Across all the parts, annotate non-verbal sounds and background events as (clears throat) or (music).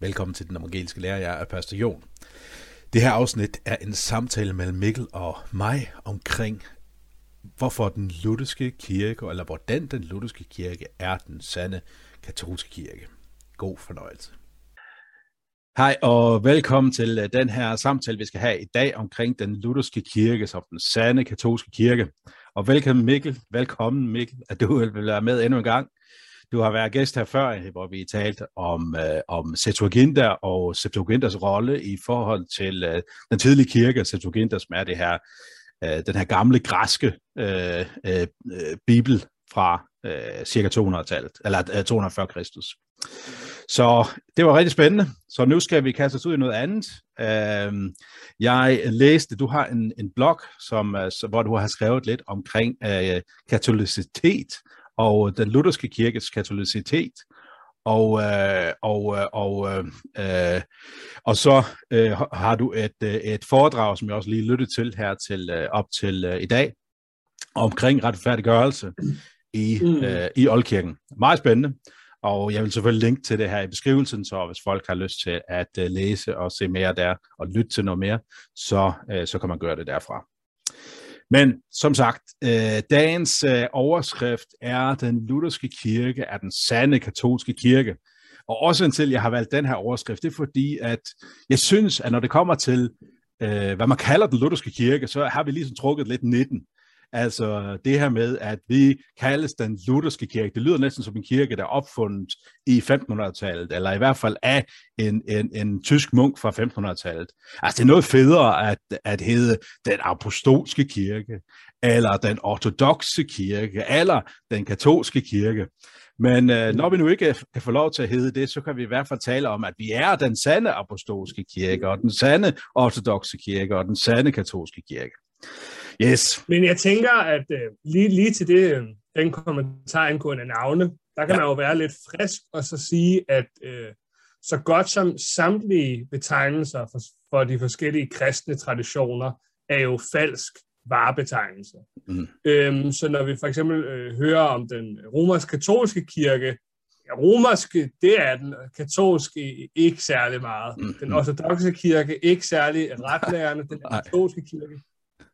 Velkommen til den evangeliske lærer, jeg er Pastor Jon. Det her afsnit er en samtale mellem Mikkel og mig omkring, hvorfor den lutherske kirke, eller hvordan den lutherske kirke er den sande katolske kirke. God fornøjelse. Hej og velkommen til øh, den her samtale, vi skal have i dag omkring den lutherske kirke som den sande katolske kirke. Og velkommen Mikkel, velkommen Mikkel, at du vil være med endnu en gang. Du har været gæst her før, hvor vi talte om, øh, om Septuaginta og Septuagintas rolle i forhold til øh, den tidlige kirke, Septuaginta, som er det her, øh, den her gamle græske øh, øh, øh bibel fra øh, cirka 200-tallet, eller øh, 240 Kristus. Så det var rigtig spændende. Så nu skal vi kaste os ud i noget andet. Øh, jeg læste, du har en, en blog, som, øh, hvor du har skrevet lidt omkring øh, katolicitet, og den lutherske kirkes katolicitet. Og, øh, og, øh, og, øh, øh, og så øh, har du et, øh, et foredrag, som jeg også lige lyttede til her til øh, op til øh, i dag, omkring retfærdiggørelse i, mm. øh, i Oldkirken. Meget spændende. Og jeg vil selvfølgelig linke til det her i beskrivelsen, så hvis folk har lyst til at uh, læse og se mere der, og lytte til noget mere, så, uh, så kan man gøre det derfra. Men som sagt, øh, dagens øh, overskrift er, den lutherske kirke er den sande katolske kirke. Og også indtil jeg har valgt den her overskrift, det er fordi, at jeg synes, at når det kommer til, øh, hvad man kalder den lutherske kirke, så har vi ligesom trukket lidt 19. Altså det her med, at vi kaldes den lutherske kirke, det lyder næsten som en kirke, der er opfundet i 1500-tallet, eller i hvert fald af en, en, en tysk munk fra 1500-tallet. Altså det er noget federe at, at hedde den apostolske kirke, eller den ortodoxe kirke, eller den katolske kirke. Men øh, når vi nu ikke kan få lov til at hedde det, så kan vi i hvert fald tale om, at vi er den sande apostolske kirke, og den sande ortodoxe kirke, og den sande katolske kirke. Yes. Men jeg tænker, at øh, lige, lige til det, øh, den kommentar angående navne, der kan ja. man jo være lidt frisk og så sige, at øh, så godt som samtlige betegnelser for, for de forskellige kristne traditioner er jo falsk varebetegnelse. Mm. Øhm, så når vi for eksempel øh, hører om den romersk-katolske kirke, ja, romerske, det er den katolske ikke særlig meget. Mm. Den ortodoxe kirke ikke særlig retlærende, den katolske kirke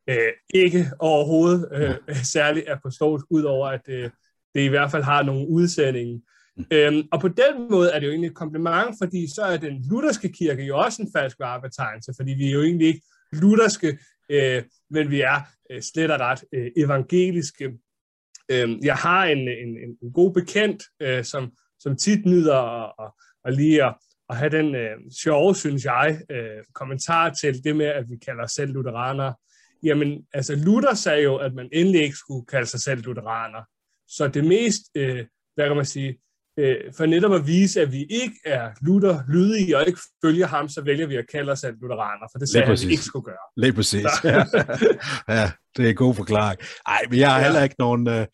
øh, ikke overhovedet øh, særlig apostolsk, udover at øh, det i hvert fald har nogle udsendinger. Mm. Øhm, og på den måde er det jo egentlig et kompliment, fordi så er den lutherske kirke jo også en falsk varebetegnelse, fordi vi er jo egentlig ikke lutherske, øh, men vi er øh, slet og ret øh, evangeliske. Øhm, jeg har en, en, en god bekendt, øh, som, som tit nyder at, at, at lige at, at have den øh, sjove, synes jeg, øh, kommentar til det med, at vi kalder os selv lutheraner. Jamen, altså Luther sagde jo, at man endelig ikke skulle kalde sig selv lutheraner. Så det mest, øh, hvad kan man sige, øh, for netop at vise, at vi ikke er Luther lydige og ikke følger ham, så vælger vi at kalde os selv lutheraner, for det sagde han, vi ikke skulle gøre. Lige præcis. Ja. (laughs) ja, det er en god forklaring. Ej, men jeg har ja. heller ikke nogen, øh,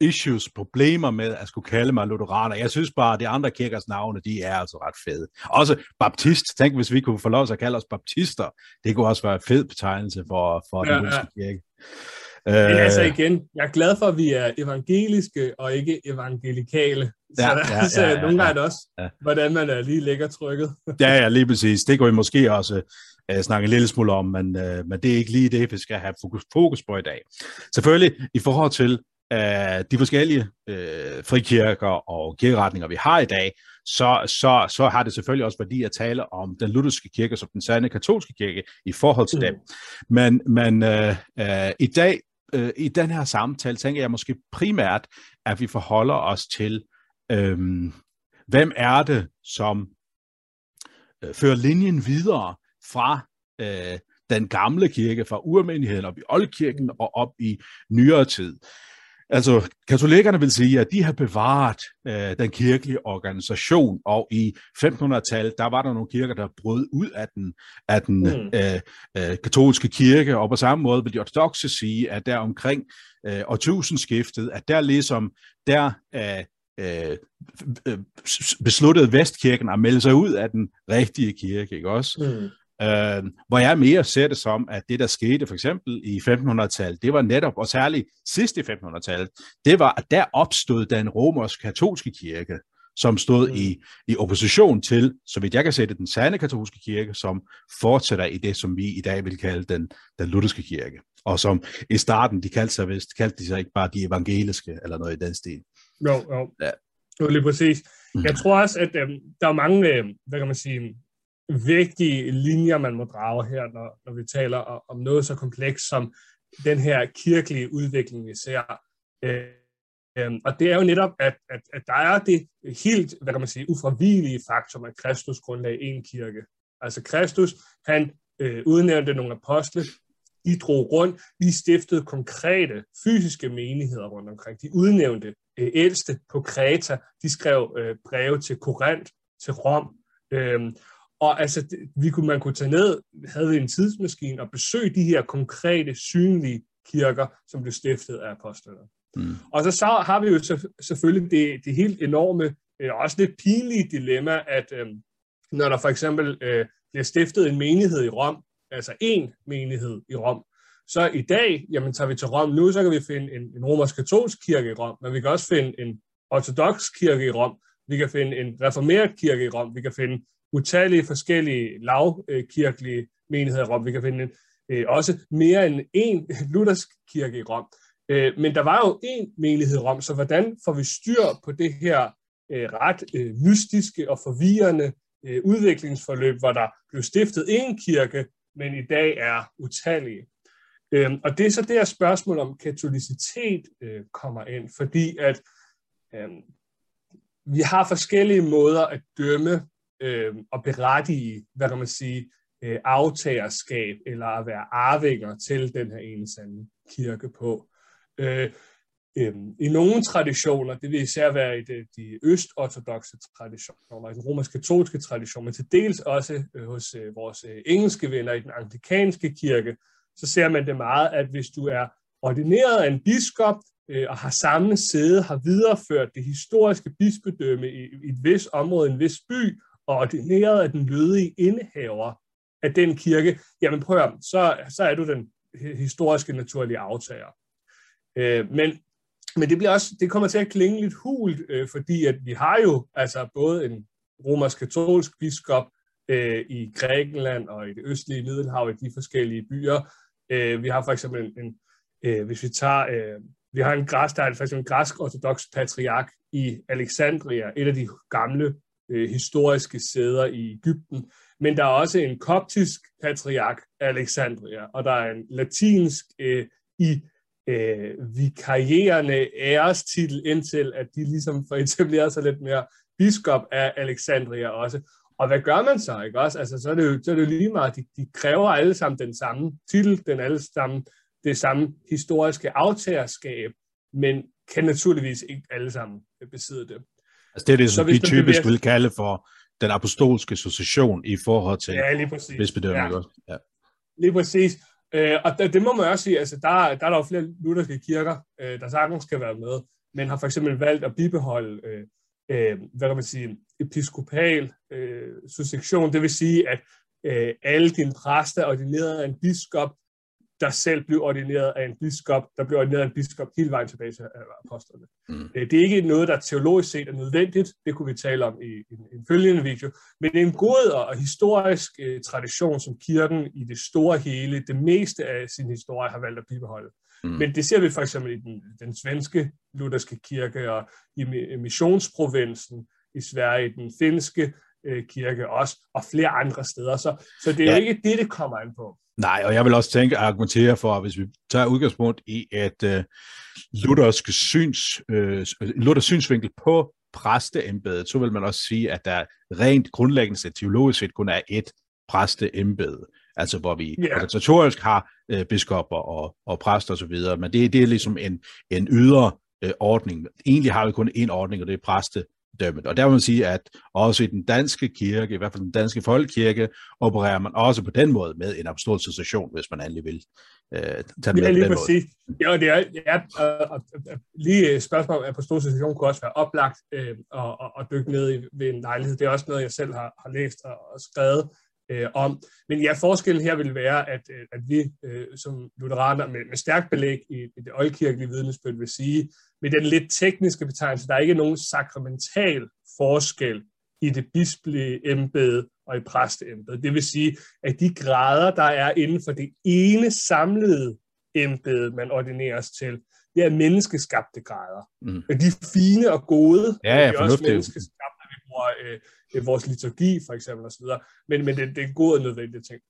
issues, problemer med at skulle kalde mig lutheraner. Jeg synes bare, at de andre kirkers navne, de er altså ret fede. Også baptist. Tænk, hvis vi kunne få lov til at kalde os baptister. Det kunne også være en fed betegnelse for, for ja, den ja. kirke. Men uh, altså igen, jeg er glad for, at vi er evangeliske og ikke evangelikale. Ja, så ja, (laughs) altså, ja, ja, nogle gange ja, også, ja. hvordan man er lige lægger trykket. (laughs) ja, ja, lige præcis. Det kunne vi måske også uh, snakke en lille smule om, men, uh, men det er ikke lige det, vi skal have fokus, fokus på i dag. Selvfølgelig i forhold til af de forskellige øh, frikirker og kirkeretninger, vi har i dag, så, så, så har det selvfølgelig også værdi at tale om den lutherske kirke som den sande katolske kirke i forhold til mm. dem. Men, men øh, øh, i dag, øh, i den her samtale, tænker jeg måske primært, at vi forholder os til, øh, hvem er det, som øh, fører linjen videre fra øh, den gamle kirke, fra urmenigheden op i oldkirken og op i nyere tid. Altså, katolikkerne vil sige, at de har bevaret øh, den kirkelige organisation, og i 1500-tallet, der var der nogle kirker, der brød ud af den, af den mm. øh, øh, katolske kirke, og på samme måde vil de ortodoxe sige, at der omkring øh, årtusindskiftet, at der ligesom, der øh, øh, besluttede Vestkirken at melde sig ud af den rigtige kirke, ikke også? Mm. Øh, hvor jeg mere ser det som, at det, der skete for eksempel i 1500-tallet, det var netop, og særligt sidst i 1500-tallet, det var, at der opstod den romersk katolske kirke, som stod mm. i, i opposition til, så vidt jeg kan det, den sande katolske kirke, som fortsætter i det, som vi i dag vil kalde den, den lutherske kirke. Og som i starten, de kaldte sig vist, kaldte de sig ikke bare de evangeliske, eller noget i den stil. Jo, jo. Ja. Jo, lige præcis. Mm. Jeg tror også, at øh, der er mange, øh, hvad kan man sige, vigtige linjer, man må drage her, når, når vi taler om noget så komplekst som den her kirkelige udvikling, vi ser. Øh, øh, og det er jo netop, at, at, at der er det helt, hvad kan man sige, ufravigelige faktum, at Kristus grundlagde en kirke. Altså Kristus, han øh, udnævnte nogle apostle, de drog rundt, de stiftede konkrete fysiske menigheder rundt omkring. De udnævnte øh, ældste på Kreta, de skrev øh, breve til Korinth, til Rom. Øh, og altså, vi kunne, man kunne tage ned, havde vi en tidsmaskine, og besøge de her konkrete, synlige kirker, som blev stiftet af apostlerne. Mm. Og så, så har vi jo selvfølgelig det, det helt enorme, øh, også lidt pinlige dilemma, at øh, når der for eksempel øh, bliver stiftet en menighed i Rom, altså en menighed i Rom, så i dag, jamen tager vi til Rom nu, så kan vi finde en, en romersk-katolsk kirke i Rom, men vi kan også finde en ortodox kirke i Rom, vi kan finde en reformeret kirke i Rom, vi kan finde utallige forskellige lavkirkelige menigheder i Rom, vi kan finde øh, også mere end en luthersk kirke i Rom. Øh, men der var jo én menighed i Rom, så hvordan får vi styr på det her øh, ret mystiske og forvirrende udviklingsforløb, hvor der blev stiftet én kirke, men i dag er utallige. Og det er så det her spørgsmål om katolicitet kommer ind, fordi at vi har forskellige måder at dømme øh, og berettige, hvad kan man sige, øh, aftagerskab eller at være arvinger til den her ene sande kirke på. Øh, øh, I nogle traditioner, det vil især være i de, de øst-ortodoxe traditioner, i den romersk-katolske tradition, men til dels også øh, hos øh, vores øh, engelske venner i den anglikanske kirke, så ser man det meget, at hvis du er ordineret af en biskop, øh, og har samme sæde, har videreført det historiske bispedømme i, i et vis område, en vis by, og ordineret af den lødige indehaver af den kirke, jamen prøv at, så, så er du den historiske naturlige aftager. Øh, men, men det, bliver også, det kommer til at klinge lidt hult, øh, fordi at vi har jo altså både en romersk-katolsk biskop øh, i Grækenland og i det østlige Middelhav i de forskellige byer. Øh, vi har for eksempel en, en øh, hvis vi tager, øh, vi har en græs, der er for eksempel en græsk-ortodox patriark i Alexandria, et af de gamle øh, historiske sæder i Ægypten. Men der er også en koptisk patriark Alexandria, og der er en latinsk øh, i øh, vikarierende ærestitel, indtil at de ligesom får etableret sig lidt mere biskop af Alexandria også. Og hvad gør man så, ikke også? Altså, så er det jo, så er det jo lige meget, de, de kræver alle sammen den samme titel, den alle sammen, det samme historiske aftagerskab, men kan naturligvis ikke alle sammen besidde det. Altså det er det, som vi typisk bevæger... vil kalde for den apostolske succession i forhold til ja, lige præcis. bispedømmet. Ja. Ja. Lige præcis. Øh, og det, det må man også sige, altså der, der er der jo flere lutherske kirker, øh, der sagtens skal være med, men har for eksempel valgt at bibeholde, øh, øh, hvad kan man sige, episkopal øh, succession, det vil sige, at øh, alle dine præster er ordineret af en biskop, der selv blev ordineret af en biskop, der blev ordineret af en biskop hele vejen tilbage til apostlene. Mm. Det er ikke noget, der teologisk set er nødvendigt, det kunne vi tale om i, i en følgende video, men det er en god og historisk eh, tradition, som kirken i det store hele, det meste af sin historie har valgt at bibeholde. Mm. Men det ser vi for eksempel i den, den svenske lutherske kirke og i missionsprovinsen i Sverige, den finske øh, kirke også, og flere andre steder. Så, så det er ja. jo ikke det, det kommer an på. Nej, og jeg vil også tænke at argumentere for, at hvis vi tager udgangspunkt i et uh, luthersk syns, uh, luthersk synsvinkel på præsteembedet, så vil man også sige, at der rent grundlæggende teologisk set kun er et præsteembede. Altså hvor vi yeah. organisatorisk har uh, biskopper og, og præster osv., men det, det er ligesom en, en ydre uh, ordning. Egentlig har vi kun én ordning, og det er præste dømmet. Og der vil man sige, at også i den danske kirke, i hvert fald den danske folkekirke, opererer man også på den måde med en association, hvis man endelig vil øh, tage det med lige præcis. Ja, det er, ja, og, lige spørgsmål om apostolisk association kunne også være oplagt øh, og, og, og dykke ned i, ved en lejlighed. Det er også noget, jeg selv har, har læst og, og skrevet øh, om. Men ja, forskellen her vil være, at, øh, at vi øh, som lutheraner med, med stærkt belæg i, i det oldkirkelige vidnesbyrd vil sige, med den lidt tekniske betegnelse, der er ikke nogen sakramental forskel i det bispelige embede og i præsteembede. Det vil sige, at de grader, der er inden for det ene samlede embede, man ordineres til, det er menneskeskabte grader. Mm. De er fine og gode, ja, ja, de er også menneskeskabte, vi bruger øh, vores liturgi for eksempel osv., men, men det, det er en god og nødvendig ting.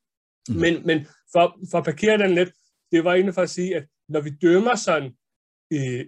Mm. Men, men for, for at parkere den lidt, det var egentlig for at sige, at når vi dømmer sådan, øh,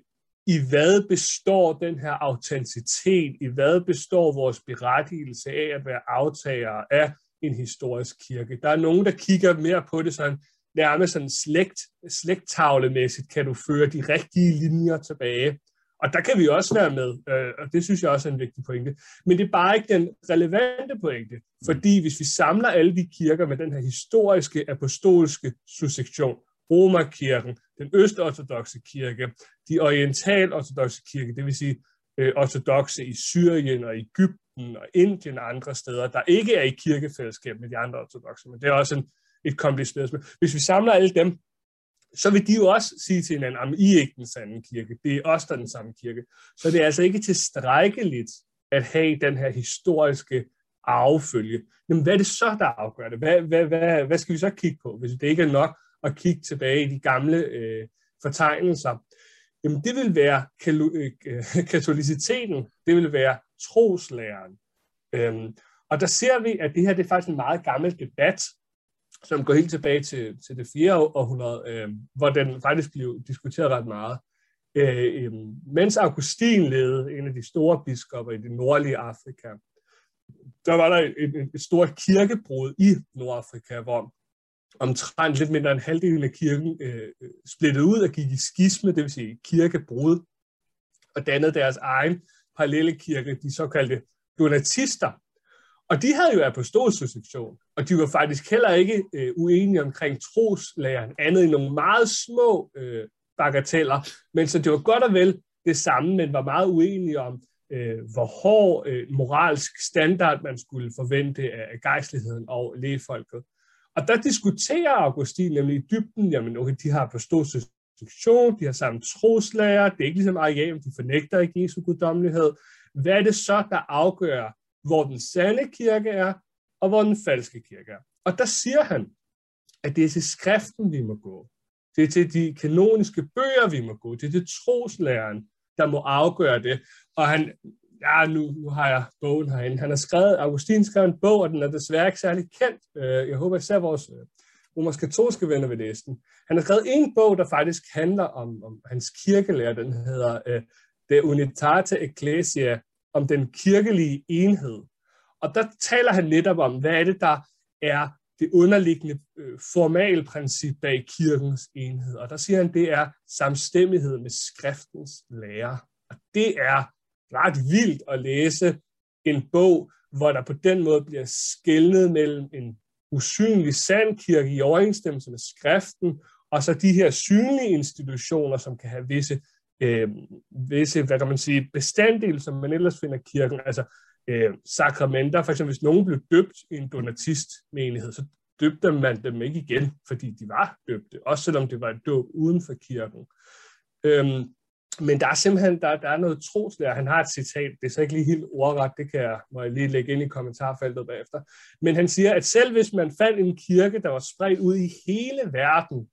i hvad består den her autenticitet, i hvad består vores berettigelse af at være aftager af en historisk kirke. Der er nogen, der kigger mere på det sådan, nærmest sådan slægt, slægttavlemæssigt, kan du føre de rigtige linjer tilbage. Og der kan vi også være med, øh, og det synes jeg også er en vigtig pointe. Men det er bare ikke den relevante pointe, fordi hvis vi samler alle de kirker med den her historiske, apostolske succession, Romerkirken, den østortodoxe kirke, de oriental-ortodoxe kirke, det vil sige øh, ortodoxe i Syrien og Ægypten og Indien og andre steder, der ikke er i kirkefællesskab med de andre ortodoxe, men det er også en, et kompliceret spørgsmål. Hvis vi samler alle dem, så vil de jo også sige til hinanden, at I er ikke den sande kirke, det er os, der er den samme kirke. Så det er altså ikke tilstrækkeligt at have den her historiske affølge. Men hvad er det så, der afgør det? Hvad, hvad, hvad, hvad skal vi så kigge på, hvis det ikke er nok at kigge tilbage i de gamle øh, fortegnelser? Jamen det vil være øh, katoliciteten, det vil være troslæren. Øhm, og der ser vi, at det her det er faktisk en meget gammel debat, som går helt tilbage til, til det 4. århundrede, øh, hvor den faktisk blev diskuteret ret meget. Øh, øh, mens Augustin levede, en af de store biskopper i det nordlige Afrika, der var der et, et, et stort kirkebrud i Nordafrika, hvor omtrent lidt mindre end halvdelen af kirken øh, øh splittede ud og gik i skisme, det vil sige kirkebrud, og dannede deres egen parallelle kirke, de såkaldte donatister, og de havde jo apostolsuccession, og de var faktisk heller ikke øh, uenige omkring troslæren, andet end nogle meget små øh, bagateller, men så det var godt og vel det samme, men var meget uenige om, øh, hvor hård øh, moralsk standard man skulle forvente af gejstligheden og lægefolket. Og der diskuterer Augustin nemlig i dybden, jamen okay, de har apostolsuccession, de har samme troslærer, det er ikke ligesom Ariam, de fornægter ikke Jesu guddommelighed. Hvad er det så, der afgør, hvor den sande kirke er, og hvor den falske kirke er. Og der siger han, at det er til skriften, vi må gå. Det er til de kanoniske bøger, vi må gå. Det er til troslæren, der må afgøre det. Og han, ja, nu, nu har jeg bogen herinde. Han har skrevet, Augustin skrev en bog, og den er desværre ikke særlig kendt. Øh, jeg håber især vores øh, romerske romersk katolske venner vil læse den. Han har skrevet en bog, der faktisk handler om, om hans kirkelærer. Den hedder uh, De Unitate Ecclesia, om den kirkelige enhed. Og der taler han netop om, hvad er det, der er det underliggende øh, formale formalprincip bag kirkens enhed. Og der siger han, det er samstemmighed med skriftens lære. Og det er ret vildt at læse en bog, hvor der på den måde bliver skældnet mellem en usynlig sandkirke i overensstemmelse med skriften, og så de her synlige institutioner, som kan have visse øh, visse, hvad kan man sige, bestanddele, som man ellers finder i kirken, altså øh, sakramenter, for eksempel hvis nogen blev døbt i en donatistmenighed, så døbte man dem ikke igen, fordi de var døbte, også selvom det var et dåb uden for kirken. Øhm, men der er simpelthen der, der er noget troslærer. Han har et citat, det er så ikke lige helt ordret, det kan jeg, må jeg lige lægge ind i kommentarfeltet bagefter. Men han siger, at selv hvis man fandt en kirke, der var spredt ud i hele verden,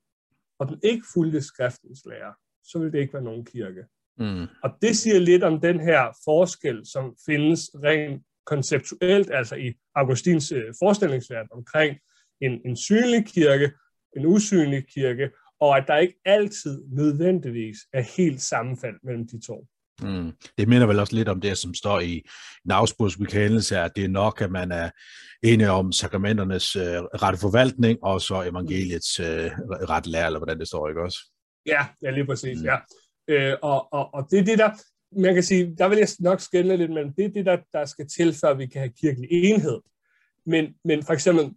og den ikke fulgte skriftens lærer, så vil det ikke være nogen kirke. Mm. Og det siger lidt om den her forskel, som findes rent konceptuelt, altså i Augustins øh, forestillingsverden omkring en, en synlig kirke, en usynlig kirke, og at der ikke altid nødvendigvis er helt sammenfald mellem de to. Mm. Det minder vel også lidt om det, som står i en bekendelse, at det er nok, at man er enige om sakramenternes øh, rette forvaltning, og så evangeliets øh, rette lære, eller hvordan det står, ikke også? Ja, ja lige præcis, mm. ja. Øh, og, og, og det er det, der, man kan sige, der vil jeg nok skælde lidt mellem, det er det, der, der skal til, før vi kan have kirkelig enhed. Men, men for eksempel,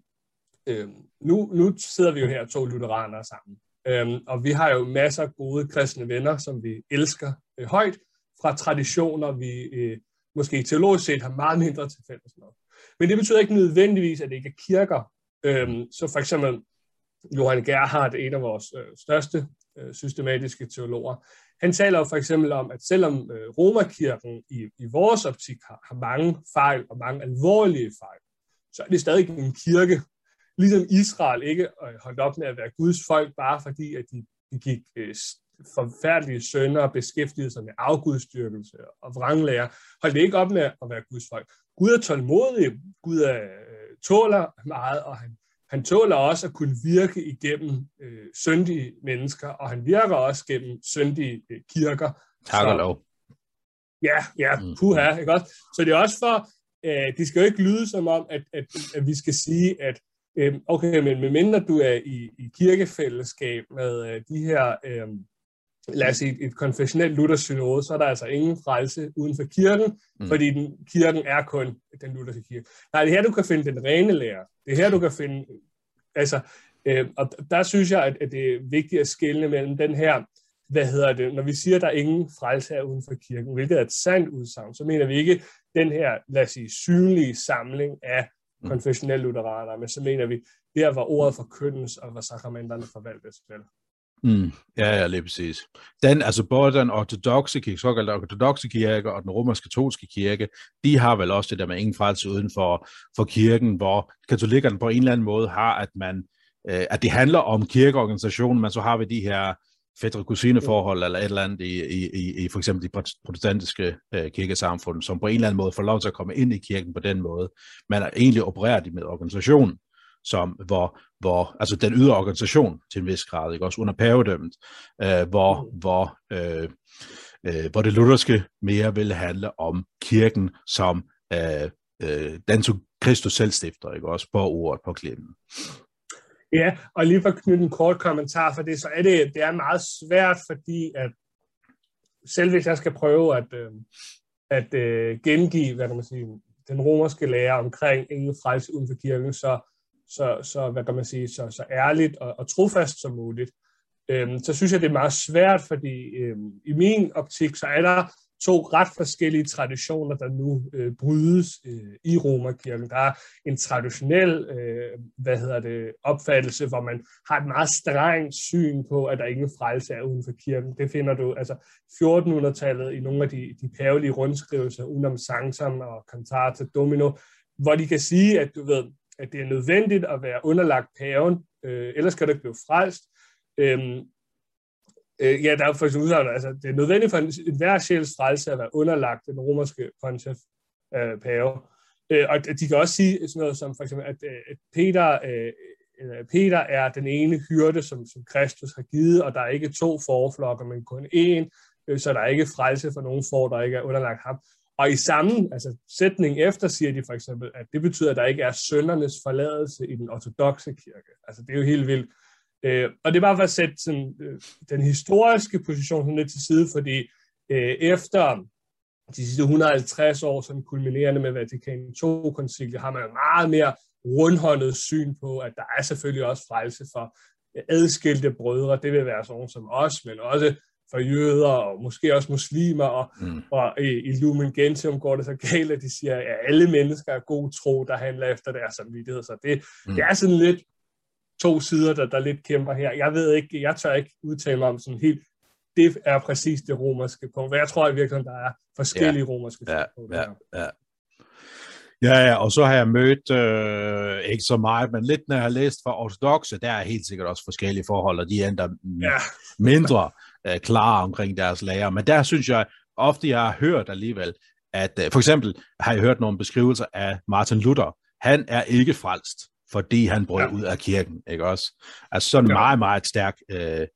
øh, nu, nu sidder vi jo her to lutheranere sammen, øh, og vi har jo masser af gode kristne venner, som vi elsker øh, højt, fra traditioner, vi øh, måske teologisk set har meget mindre til fælles med. Men det betyder ikke nødvendigvis, at det ikke er kirker. Øhm, så for eksempel Johan Gerhardt, en af vores øh, største øh, systematiske teologer, han taler jo for eksempel om, at selvom øh, Romerkirken i, i vores optik har, har mange fejl og mange alvorlige fejl, så er det stadig en kirke. Ligesom Israel ikke øh, holdt op med at være Guds folk, bare fordi at de, de gik øh, forfærdelige sønder og beskæftigede sig med afgudstyrkelse og vranglærer, holdt ikke op med at være Guds folk. Gud er tålmodig, Gud er, øh, tåler meget, og han, han tåler også at kunne virke igennem øh, syndige mennesker, og han virker også gennem syndige øh, kirker. Tak og lov. Ja, ja, mm. puha, ikke også? Så det er også for, øh, det skal jo ikke lyde som om, at, at, at vi skal sige, at øh, okay, men medmindre du er i, i kirkefællesskab med øh, de her øh, lad os sige, et konfessionelt luthersynode, så er der altså ingen frelse uden for kirken, mm. fordi den, kirken er kun den lutherske kirke. Nej, det er her, du kan finde den rene lærer. Det er her, du kan finde... Altså, øh, og der synes jeg, at, at det er vigtigt at skelne mellem den her, hvad hedder det, når vi siger, at der er ingen frelse er uden for kirken, hvilket er et sandt udsagn, så mener vi ikke den her, lad os sige, synlige samling af mm. konfessionelle lutheraner, men så mener vi, der hvor ordet forkyndes, og hvor sakramenterne forvaltes vel. Mm, ja, ja, lige præcis. Den, altså både den ortodoxe kirke, såkaldte ortodoxe kirke og den romersk-katolske kirke, de har vel også det der med ingen frelse uden for, for kirken, hvor katolikkerne på en eller anden måde har, at man øh, at det handler om kirkeorganisationen, men så har vi de her fædre kusine forhold eller et eller andet i, i, i, i for eksempel de protestantiske øh, kirkesamfund, som på en eller anden måde får lov til at komme ind i kirken på den måde, men egentlig opererer de med organisationen som hvor, hvor altså den ydre organisation til en vis grad, ikke også under pavedømmet, øh, hvor, mm. hvor, øh, øh, hvor det lutherske mere vil handle om kirken som øh, øh, den som Kristus selv stifter, ikke også på ordet på klemmen. Ja, og lige for at knytte en kort kommentar for det, så er det, det er meget svært, fordi at selv hvis jeg skal prøve at, øh, at øh, gengive, hvad kan man sige, den romerske lære omkring ingen frelse uden for kirken, så, så, så hvad kan man sige, så, så ærligt og, og trofast som muligt, øhm, så synes jeg, det er meget svært, fordi øhm, i min optik, så er der to ret forskellige traditioner, der nu øh, brydes øh, i Romerkirken. Der er en traditionel øh, hvad hedder det, opfattelse, hvor man har et meget strengt syn på, at der ingen frelse er uden for kirken. Det finder du altså 1400-tallet i nogle af de, de pavelige rundskrivelser, Unam Sanctam og Cantata Domino, hvor de kan sige, at du ved, at det er nødvendigt at være underlagt paven, øh, ellers kan du ikke blive frelst. Øhm, øh, ja, der er faktisk udsagn, altså det er nødvendigt for en, en hver sjæls frelse at være underlagt den romerske pontiff øh, pave. Øh, og de kan også sige sådan noget som for eksempel, at, øh, at Peter, øh, Peter er den ene hyrde, som, som Kristus har givet, og der er ikke to forflokker, men kun én, øh, så der er ikke frelse for nogen for, der ikke er underlagt ham. Og i samme altså, sætning efter siger de for eksempel, at det betyder, at der ikke er søndernes forladelse i den ortodoxe kirke. Altså det er jo helt vildt. Øh, og det er bare for at sætte sådan, øh, den historiske position sådan lidt til side, fordi øh, efter de sidste 150 år, som kulminerende med Vatikan II-koncilet, har man meget mere rundhåndet syn på, at der er selvfølgelig også frelse for adskilte brødre. Det vil være sådan som os, men også for jøder og måske også muslimer, og, mm. og i, i Lumen Gentium går det så galt, at de siger, at alle mennesker er god tro, der handler efter deres samvittighed. Så det, mm. det er sådan lidt to sider, der, der lidt kæmper her. Jeg ved ikke, jeg tør ikke udtale mig om sådan helt, det er præcis det romerske punkt. Jeg tror i virkeligheden, der er forskellige ja. romerske ja. punkter. Ja. Ja. Ja, ja, og så har jeg mødt, øh, ikke så meget, men lidt når jeg har læst fra ortodoxe, der er helt sikkert også forskellige forhold, og de er endda ja. mindre øh, klare omkring deres lærer. Men der synes jeg ofte, jeg har hørt alligevel, at øh, for eksempel har jeg hørt nogle beskrivelser af Martin Luther. Han er ikke frelst, fordi han brød ja. ud af kirken, ikke også? Altså sådan ja. meget, meget stærk øh,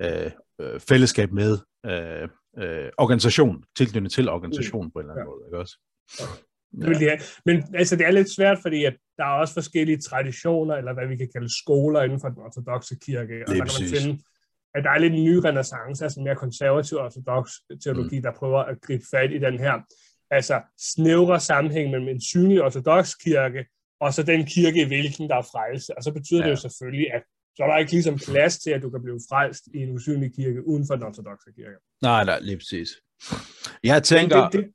øh, øh, fællesskab med øh, øh, organisation, tilknyttet til organisation mm. på en eller anden ja. måde, ikke også? Ja. Ja. Men altså, det er lidt svært, fordi at der er også forskellige traditioner, eller hvad vi kan kalde skoler inden for den ortodoxe kirke. Og der kan man finde at der er lidt en ny renaissance, altså mere konservativ ortodox teologi, mm. der prøver at gribe fat i den her altså snævre sammenhæng mellem en synlig ortodox kirke, og så den kirke, i hvilken der er frelse. Og så betyder ja. det jo selvfølgelig, at så er der ikke ligesom plads til, at du kan blive frelst i en usynlig kirke uden for den ortodoxe kirke. Nej, nej, lige præcis. Jeg tænker... Det, det, det,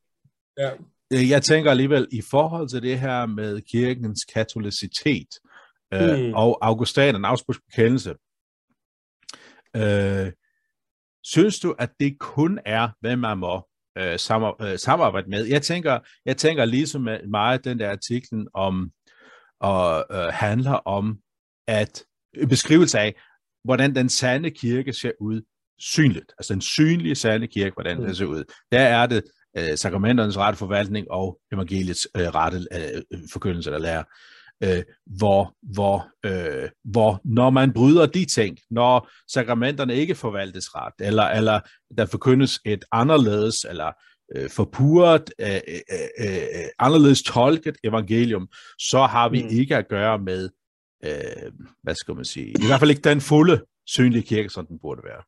ja. Øh, jeg tænker alligevel, i forhold til det her med kirkens katolicitet øh, mm. og Augustanen, afspudsbekendelse, øh, synes du, at det kun er, hvad man må øh, øh, samarbejde med? Jeg tænker, jeg tænker ligesom meget den der artiklen om, og øh, handler om, at beskrivelse af, hvordan den sande kirke ser ud synligt. Altså den synlige sande kirke, hvordan mm. den ser ud. Der er det øh, sakramenternes rette forvaltning og evangeliets øh, rette øh, forkyndelse eller lære. Øh, hvor, hvor, øh, hvor når man bryder de ting, når sakramenterne ikke forvaltes ret, eller, eller der forkyndes et anderledes eller øh, forpurret, øh, øh, øh, anderledes tolket evangelium, så har vi mm. ikke at gøre med, øh, hvad skal man sige, i hvert fald ikke den fulde synlige kirke, som den burde være.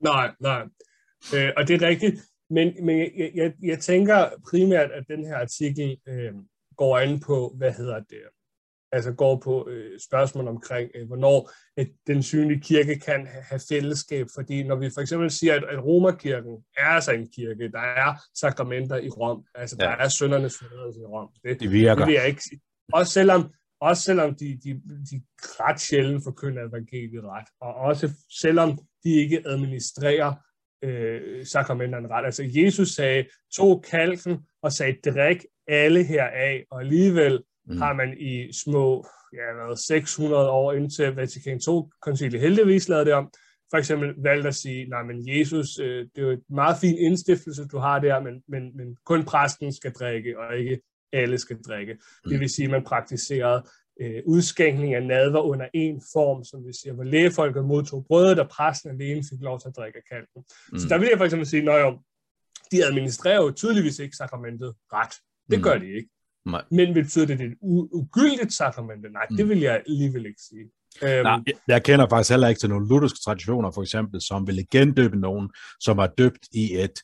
Nej, nej. Øh, og det er rigtigt. Men, men jeg, jeg, jeg tænker primært, at den her artikel øh, går ind på, hvad hedder det, altså går på øh, spørgsmål omkring, øh, hvornår at den synlige kirke kan have fællesskab. Fordi når vi for eksempel siger, at, at Romerkirken er altså en kirke, der er sakramenter i Rom, altså ja. der er søndernes forladelse i Rom. Det, det virker. Det vil jeg ikke sige. Også selvom, også selvom de, de, de ret sjældent forkynder evangeliet ret, og også selvom de ikke administrerer øh, sakramenterne ret. Altså Jesus sagde, tog kalken og sagde, drik alle heraf, og alligevel mm. har man i små ja, 600 år indtil Vatikan II-koncilie heldigvis lavet det om, for eksempel valgt at sige, nej, men Jesus, øh, det er jo et meget fin indstiftelse, du har der, men, men, men kun præsten skal drikke, og ikke alle skal drikke. Mm. Det vil sige, at man praktiserede øh, udskænkning af nadver under en form, som vi siger, hvor lægefolket modtog brødet, og præsten alene fik lov til at drikke kalken. Mm. Så der vil jeg for eksempel sige, at de administrerer jo tydeligvis ikke sakramentet ret. Det mm. gør de ikke. Nej. Men betyder det, det er et ugyldigt sakrament? Nej, mm. det vil jeg alligevel ikke sige. Øhm, Nej, jeg kender faktisk heller ikke til nogle lutherske traditioner, for eksempel, som vil gendøbe nogen, som er døbt i et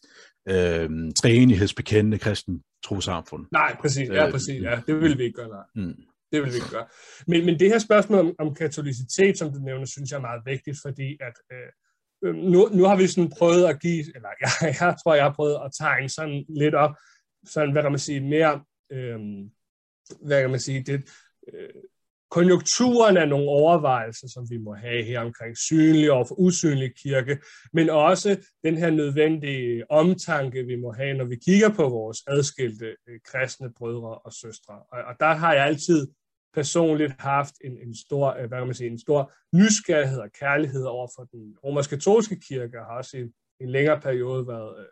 øh, træenighedsbekendende kristen trosamfund. Nej, præcis. Ja, øh, præcis. Ja, det vil vi ikke gøre. Nej. Mm. Det vil vi ikke gøre. Men, men det her spørgsmål om, om katolicitet, som du nævner, synes jeg er meget vigtigt, fordi at øh, øh nu, nu har vi sådan prøvet at give, eller jeg, (laughs) jeg tror, jeg har prøvet at tegne sådan lidt op, sådan, hvad kan man sige, mere, øh, hvad kan man sige, det, øh, konjunkturen af nogle overvejelser, som vi må have her omkring synlig og for usynlig kirke, men også den her nødvendige omtanke, vi må have, når vi kigger på vores adskilte øh, kristne brødre og søstre. Og, og der har jeg altid personligt haft en, en stor, øh, hvad kan man sige, en stor nysgerrighed og kærlighed over for den romersk-katolske kirke, og har også i en længere periode været øh,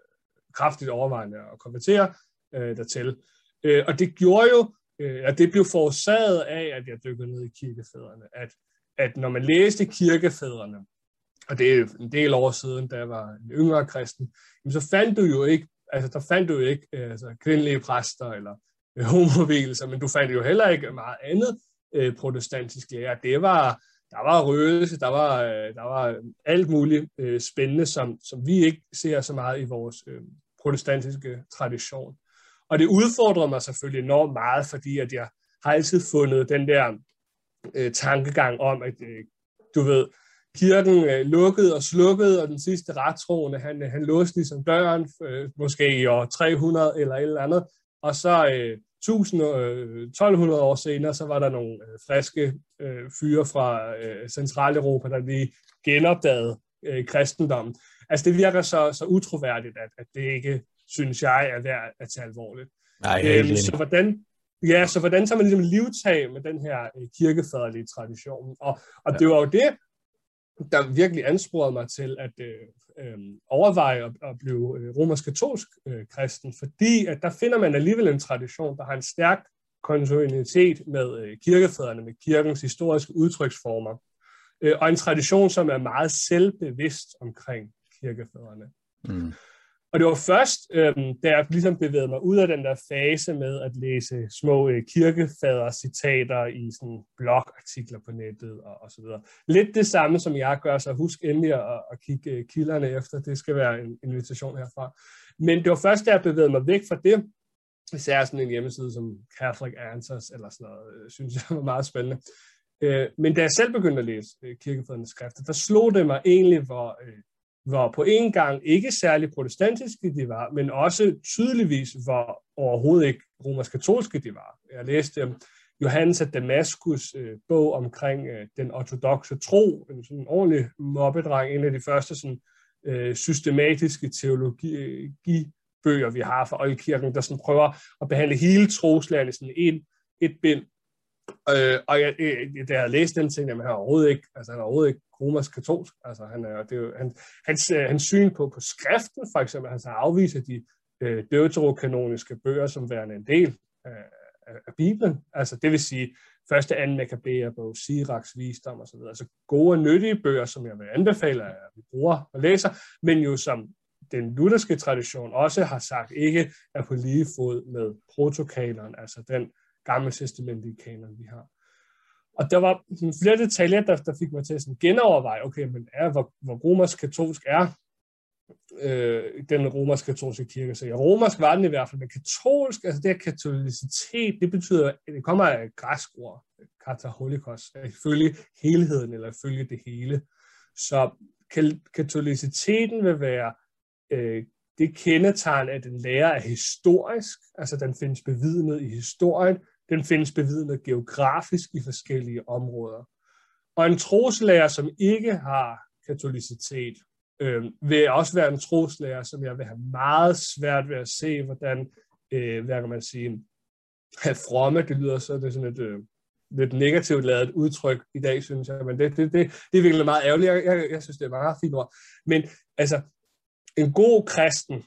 kraftigt overvejende at konvertere øh, dertil. Øh, og det gjorde jo, øh, at det blev forårsaget af, at jeg dykkede ned i kirkefædrene, at, at når man læste kirkefædrene, og det er en del år siden, da jeg var en yngre kristen, så fandt du jo ikke, altså der fandt du jo ikke øh, altså, kvindelige præster eller øh, homovilser, men du fandt jo heller ikke meget andet øh, protestantisk lære. Det var, der var røgelse, der var, øh, der var alt muligt øh, spændende, som, som vi ikke ser så meget i vores øh, protestantiske tradition. Og det udfordrer mig selvfølgelig enormt meget, fordi at jeg har altid fundet den der øh, tankegang om, at øh, du ved, kirken øh, lukkede og slukkede, og den sidste retstroende, han, øh, han låste ligesom døren, øh, måske i år 300 eller et eller andet, og så øh, 1000, øh, 1200 år senere, så var der nogle øh, friske øh, fyre fra øh, Centraleuropa, der lige genopdagede øh, kristendommen. Altså det virker så, så utroværdigt, at, at det ikke synes jeg er værd at tage alvorligt. Nej, øhm, så hvordan, ja, så hvordan tager man ligesom livtag med den her øh, kirkefaderlige tradition? Og, og ja. det var jo det, der virkelig ansporede mig til at øh, øh, overveje at, at blive øh, romersk-katolsk øh, kristen, fordi at der finder man alligevel en tradition, der har en stærk kontinuitet med øh, kirkefædrene, med kirkens historiske udtryksformer, øh, og en tradition, som er meget selvbevidst omkring kirkefædrene. Mm. Og det var først, øh, da jeg ligesom bevægede mig ud af den der fase med at læse små øh, kirkefader-citater i sådan blogartikler på nettet og, og så videre. Lidt det samme, som jeg gør, så husk endelig at, at kigge øh, kilderne efter. Det skal være en invitation herfra. Men det var først, da jeg bevægede mig væk fra det, især sådan en hjemmeside som Catholic Answers eller sådan noget, øh, synes jeg var meget spændende. Øh, men da jeg selv begyndte at læse øh, kirkefadernes skrifter, der slog det mig egentlig, hvor... Øh, var hvor på en gang ikke særlig protestantiske de var, men også tydeligvis hvor overhovedet ikke romersk-katolske de var. Jeg læste um, Johannes af Damaskus øh, bog omkring øh, den ortodoxe tro, en sådan ordentlig mobbedreng, en af de første sådan, øh, systematiske teologibøger, vi har fra Oldkirken, der sådan prøver at behandle hele troslagene sådan en, et bind. Øh, og jeg, øh, øh, da jeg havde læst den ting, at han er overhovedet ikke, altså han er overhovedet ikke romersk katolsk. Altså han er, det er jo, han, hans, hans syn på, på skriften, for eksempel, altså afviser de øh, deuterokanoniske bøger som værende en del af, af Bibelen. Altså det vil sige, første, anden Maccabæer bog, Siraks visdom osv. Altså gode og nyttige bøger, som jeg vil anbefale, at vi bruger og læser, men jo som den lutherske tradition også har sagt, ikke er på lige fod med protokaleren, altså den gamle testamentlige kanon, vi har. Og der var flere detaljer, der, der fik mig til at sådan genoverveje, okay, men er, hvor, hvor romersk katolsk er øh, den romersk katolske kirke. Så i romersk var den i hvert fald, men katolsk, altså det her katolicitet, det betyder, det kommer af græsk ord, kataholikos, ifølge helheden, eller ifølge det hele. Så katoliciteten vil være øh, det kendetegn, at den lærer er historisk, altså den findes bevidnet i historien, den findes bevidnet geografisk i forskellige områder. Og en troslærer, som ikke har katolicitet, øh, vil også være en troslærer, som jeg vil have meget svært ved at se, hvordan, øh, hvad kan man sige, have fromme, det lyder så, det er sådan et øh, lidt negativt lavet udtryk i dag, synes jeg, men det, det, det, det er virkelig meget ærgerligt. Jeg, jeg, jeg synes, det er meget fint ord. Men altså, en god kristen,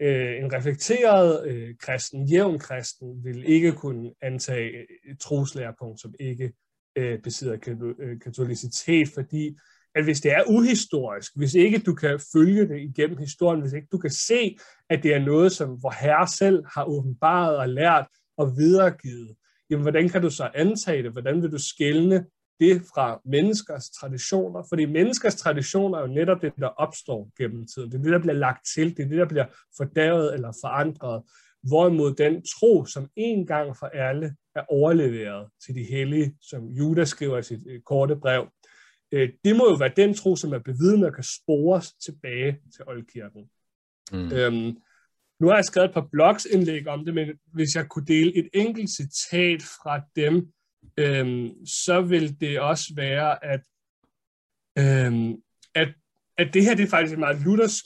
øh, en reflekteret øh, kristen, jævn kristen, vil ikke kunne antage et troslærerpunkt, som ikke øh, besidder øh, katolicitet, fordi at hvis det er uhistorisk, hvis ikke du kan følge det igennem historien, hvis ikke du kan se, at det er noget, som hvor Herre selv har åbenbaret og lært og videregivet, jamen hvordan kan du så antage det? Hvordan vil du skælne det fra menneskers traditioner? Fordi menneskers traditioner er jo netop det, der opstår gennem tiden. Det er det, der bliver lagt til. Det er det, der bliver fordavet eller forandret. Hvorimod den tro, som en gang for alle er overleveret til de hellige, som Judas skriver i sit øh, korte brev, øh, det må jo være den tro, som er bevidnet og kan spores tilbage til oldkirken. Mm. Øhm, nu har jeg skrevet et par blogsindlæg om det, men hvis jeg kunne dele et enkelt citat fra dem, øhm, så vil det også være, at, øhm, at, at det her det er faktisk et meget luthersk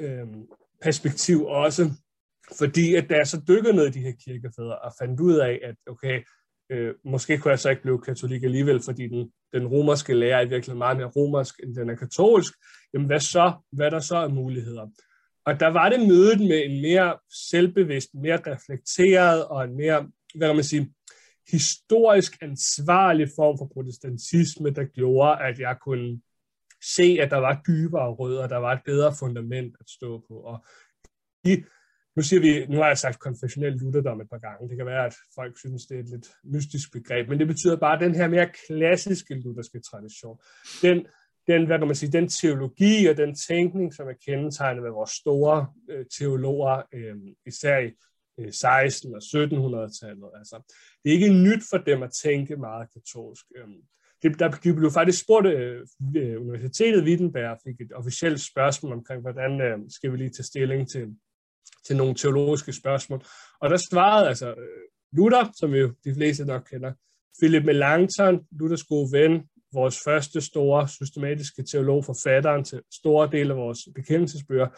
øhm, perspektiv også, fordi at da jeg så dykkede ned i de her kirkefædre og fandt ud af, at okay, øh, måske kunne jeg så ikke blive katolik alligevel, fordi den, den romerske lærer er virkelig meget mere romersk, end den er katolsk, jamen hvad så? Hvad der så er muligheder? Og der var det mødet med en mere selvbevidst, mere reflekteret og en mere, hvad kan man sige, historisk ansvarlig form for protestantisme, der gjorde, at jeg kunne se, at der var dybere rødder, der var et bedre fundament at stå på. Og i, nu siger vi, nu har jeg sagt konfessionel lutherdom et par gange, det kan være, at folk synes, det er et lidt mystisk begreb, men det betyder bare den her mere klassiske lutherske tradition. Den, den, hvad kan man sige, den teologi og den tænkning, som er kendetegnet ved vores store øh, teologer, øh, især i 16 og 1700-tallet. Altså, det er ikke nyt for dem at tænke meget katolsk. Øhm. Det, der, de blev faktisk spurgt, øh, øh Universitetet Wittenberg fik et officielt spørgsmål omkring, hvordan øh, skal vi lige tage stilling til, til nogle teologiske spørgsmål. Og der svarede altså øh, Luther, som jo de fleste nok kender, Philip Melanchthon, Luthers gode ven, vores første store systematiske teolog, forfatteren til store dele af vores bekendelsesbøger,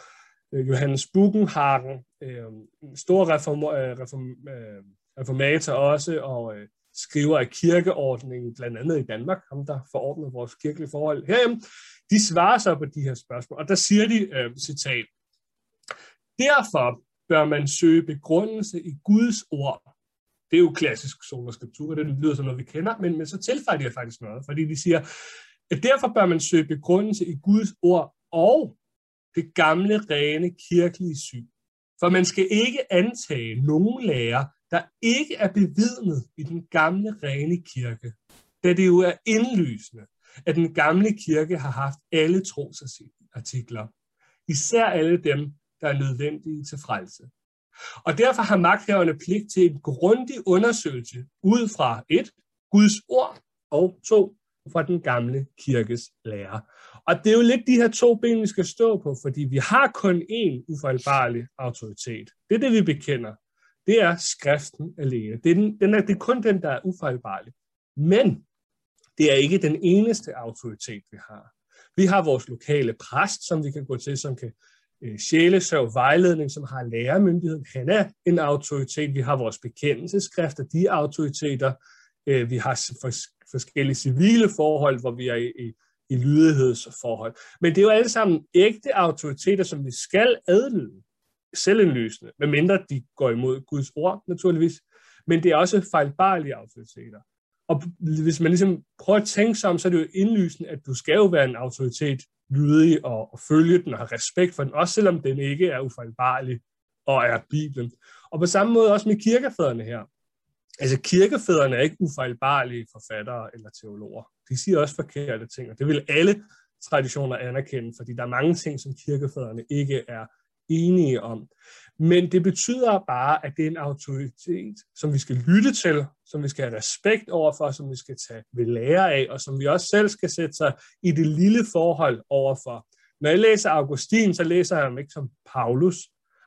Øh, Johannes Bugenhagen, øh, en stor reform, øh, reform, øh, reformator også, og øh, skriver af kirkeordningen, blandt andet i Danmark, ham der forordner vores kirkelige forhold herhjemme, de svarer så på de her spørgsmål, og der siger de, øh, citat, Derfor bør man søge begrundelse i Guds ord. Det er jo klassisk solaskriptur, det lyder som noget, vi kender, men, men så tilføjer de faktisk noget, fordi de siger, at derfor bør man søge begrundelse i Guds ord og det gamle, rene kirkelige syn. For man skal ikke antage nogen lærer, der ikke er bevidnet i den gamle, rene kirke, da det jo er indlysende, at den gamle kirke har haft alle trosartikler, især alle dem, der er nødvendige til frelse. Og derfor har magthaverne pligt til en grundig undersøgelse ud fra et, Guds ord, og to, fra den gamle kirkes lære. Og det er jo lidt de her to ben, vi skal stå på, fordi vi har kun én ufejlbarlig autoritet. Det er det, vi bekender. Det er skriften alene. Det er, den, den er, det er kun den, der er ufejlbarlig. Men det er ikke den eneste autoritet, vi har. Vi har vores lokale præst, som vi kan gå til, som kan øh, sjælesøv vejledning, som har lærermyndigheden. Han er en autoritet. Vi har vores bekendelseskrifter, de er autoriteter. Øh, vi har forskellige civile forhold, hvor vi er i, i, i lydighedsforhold. Men det er jo alle sammen ægte autoriteter, som vi skal adlyde selvindlysende, medmindre de går imod Guds ord, naturligvis. Men det er også fejlbarlige autoriteter. Og hvis man ligesom prøver at tænke sig om, så er det jo indlysende, at du skal jo være en autoritet lydig og, og følge den og have respekt for den, også selvom den ikke er ufejlbarlig og er Bibelen. Og på samme måde også med kirkefædrene her. Altså kirkefædrene er ikke ufejlbarlige forfattere eller teologer. De siger også forkerte ting, og det vil alle traditioner anerkende, fordi der er mange ting, som kirkefædrene ikke er enige om. Men det betyder bare, at det er en autoritet, som vi skal lytte til, som vi skal have respekt overfor, som vi skal tage ved lære af, og som vi også selv skal sætte sig i det lille forhold overfor. Når jeg læser Augustin, så læser jeg ham ikke som Paulus.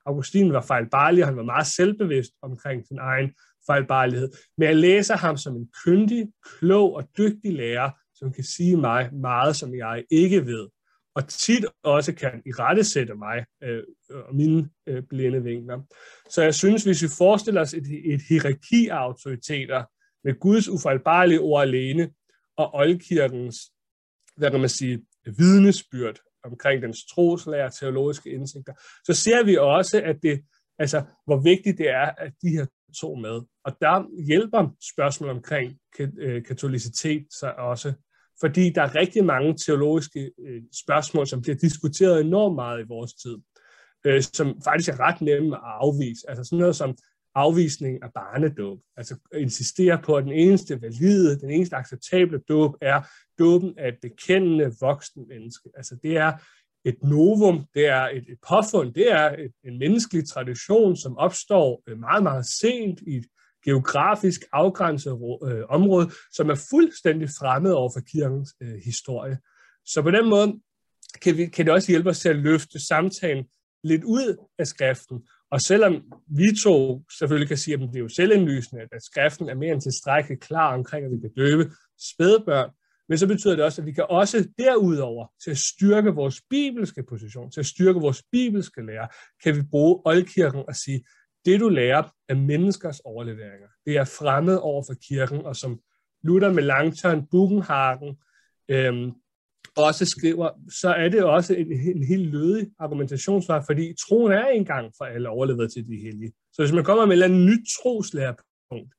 Augustin var fejlbarlig, og han var meget selvbevidst omkring sin egen fejlbarlighed. Men jeg læser ham som en kyndig, klog og dygtig lærer, som kan sige mig meget, som jeg ikke ved og tit også kan i rette sætte mig øh, og mine øh, blinde vinkler. Så jeg synes, hvis vi forestiller os et, et hierarki af autoriteter med Guds ufejlbarlige ord alene og oldkirkens, hvad kan man sige, vidnesbyrd omkring dens troslærer teologiske indsigter, så ser vi også, at det, altså, hvor vigtigt det er, at de her to med. Og der hjælper spørgsmål omkring øh, katolicitet sig også fordi der er rigtig mange teologiske øh, spørgsmål, som bliver diskuteret enormt meget i vores tid, øh, som faktisk er ret nemme at afvise. Altså sådan noget som afvisning af barnedåb. Altså insistere på, at den eneste valide, den eneste acceptable dåb er dåben af et bekendende voksen menneske. Altså det er et novum, det er et, et påfund, det er et, en menneskelig tradition, som opstår øh, meget, meget sent i et geografisk afgrænset øh, område, som er fuldstændig fremmed over for kirkens øh, historie. Så på den måde kan, vi, kan det også hjælpe os til at løfte samtalen lidt ud af skriften. Og selvom vi to selvfølgelig kan sige, at det er jo selvindlysende, at skriften er mere end tilstrækkeligt klar omkring, at vi kan døbe spædbørn, men så betyder det også, at vi kan også derudover til at styrke vores bibelske position, til at styrke vores bibelske lære, kan vi bruge oldkirken og sige, det du lærer af menneskers overleveringer, det er fremmed over for kirken, og som Luther med Langtørn Buchenhagen øhm, også skriver, så er det også en, en helt lødig argumentationsvej, fordi troen er engang for alle overleveret til de hellige. Så hvis man kommer med et eller andet nyt troslærpunkt,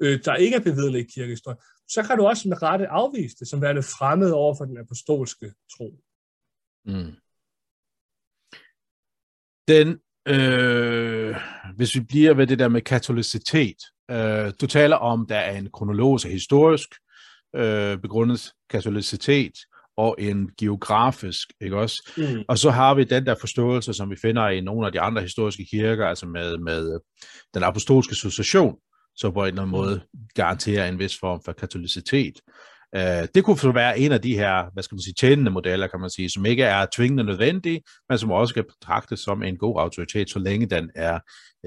øh, der ikke er bevidnet i kirkehistorien, så kan du også med rette afvise det som værende fremmed over for den apostolske tro. Mm. Den Øh, hvis vi bliver ved det der med katolicitet. Øh, du taler om, der er en kronologisk og historisk øh, begrundet katolicitet og en geografisk, ikke også? Mm. Og så har vi den der forståelse, som vi finder i nogle af de andre historiske kirker, altså med, med den apostolske succession, så på en eller anden måde garanterer en vis form for katolicitet. Uh, det kunne så være en af de her, hvad skal man sige, tjenende modeller, kan man sige, som ikke er tvingende nødvendige, men som også kan betragtes som en god autoritet, så længe den er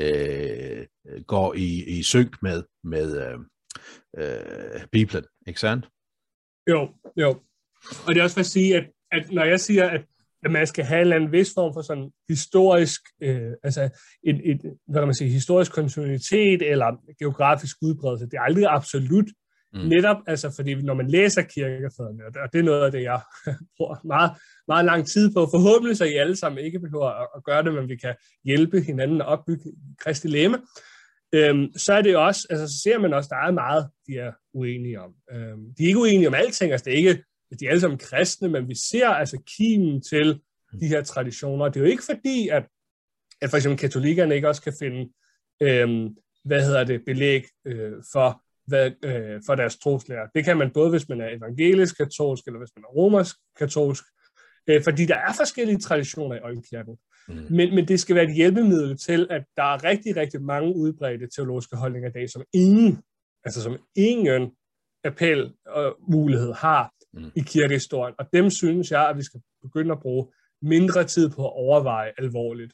uh, går i, i synk med, med uh, uh, Bibelen, ikke sandt? Jo, jo. Og det er også for at sige, at, at når jeg siger, at, at man skal have en eller anden vis form for sådan historisk, øh, altså et, et, hvad kan man sige, historisk kontinuitet eller geografisk udbredelse, det er aldrig absolut, Mm. Netop, altså, fordi når man læser kirkefædrene, og det er noget af det, jeg (laughs) bruger meget, meget lang tid på, forhåbentlig så I alle sammen ikke behøver at, at gøre det, men vi kan hjælpe hinanden at opbygge Kristi læme, øhm, så er det også, altså så ser man også, der er meget, de er uenige om. Øhm, de er ikke uenige om alting, altså det er ikke, de er alle sammen kristne, men vi ser altså kimen til de her traditioner. Det er jo ikke fordi, at, at for eksempel katolikkerne ikke også kan finde, øhm, hvad hedder det, belæg øh, for hvad, øh, for deres troslærer. Det kan man både, hvis man er evangelisk katolsk, eller hvis man er romersk katolsk, øh, fordi der er forskellige traditioner i Øjenkirken. Mm. Men, men det skal være et hjælpemiddel til, at der er rigtig, rigtig mange udbredte teologiske holdninger i dag, som ingen, altså som ingen appel og mulighed har mm. i kirkehistorien, og dem synes jeg, at vi skal begynde at bruge mindre tid på at overveje alvorligt.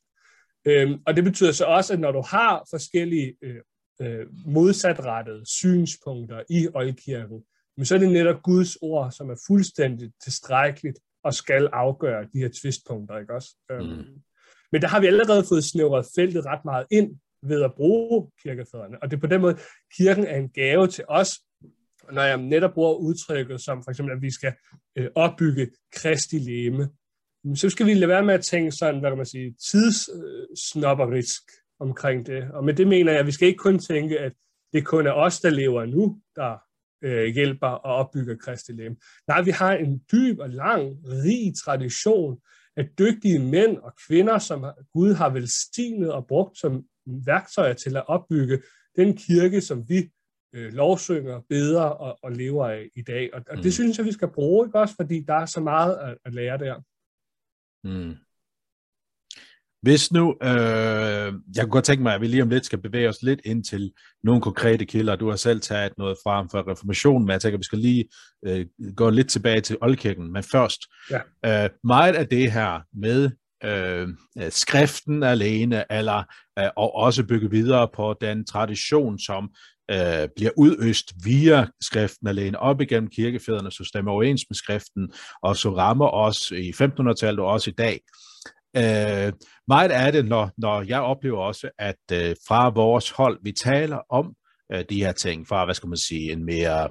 Øhm, og det betyder så også, at når du har forskellige øh, øh, modsatrettede synspunkter i oldkirken, men så er det netop Guds ord, som er fuldstændig tilstrækkeligt og skal afgøre de her tvistpunkter, ikke også? Øhm, mm. Men der har vi allerede fået snævret feltet ret meget ind ved at bruge kirkefædrene, og det er på den måde, kirken er en gave til os, når jeg netop bruger udtrykket som for eksempel, at vi skal øh, opbygge Kristi leme, så skal vi lade være med at tænke sådan, hvad kan man sige, tidssnopperisk øh, omkring det. Og med det mener jeg, at vi skal ikke kun tænke, at det kun er os, der lever nu, der øh, hjælper og opbygger Kristi læme. Nej, vi har en dyb og lang, rig tradition af dygtige mænd og kvinder, som Gud har velsignet og brugt som værktøjer til at opbygge den kirke, som vi øh, lovsynger, beder og, og lever af i dag. Og, og det mm. synes jeg, vi skal bruge, ikke også? Fordi der er så meget at, at lære der. Mm. Hvis nu, øh, jeg kunne godt tænke mig, at vi lige om lidt skal bevæge os lidt ind til nogle konkrete kilder. Du har selv taget noget frem for reformationen, men jeg tænker, at vi skal lige øh, gå lidt tilbage til oldkirken. Men først, ja. øh, meget af det her med øh, skriften alene, eller øh, og også bygge videre på den tradition, som øh, bliver udøst via skriften alene op igennem kirkefædrene, så stemmer overens med skriften, og så rammer os i 1500-tallet og også i dag. Øh, meget er det, når, når jeg oplever også, at øh, fra vores hold, vi taler om øh, de her ting, fra, hvad skal man sige, en mere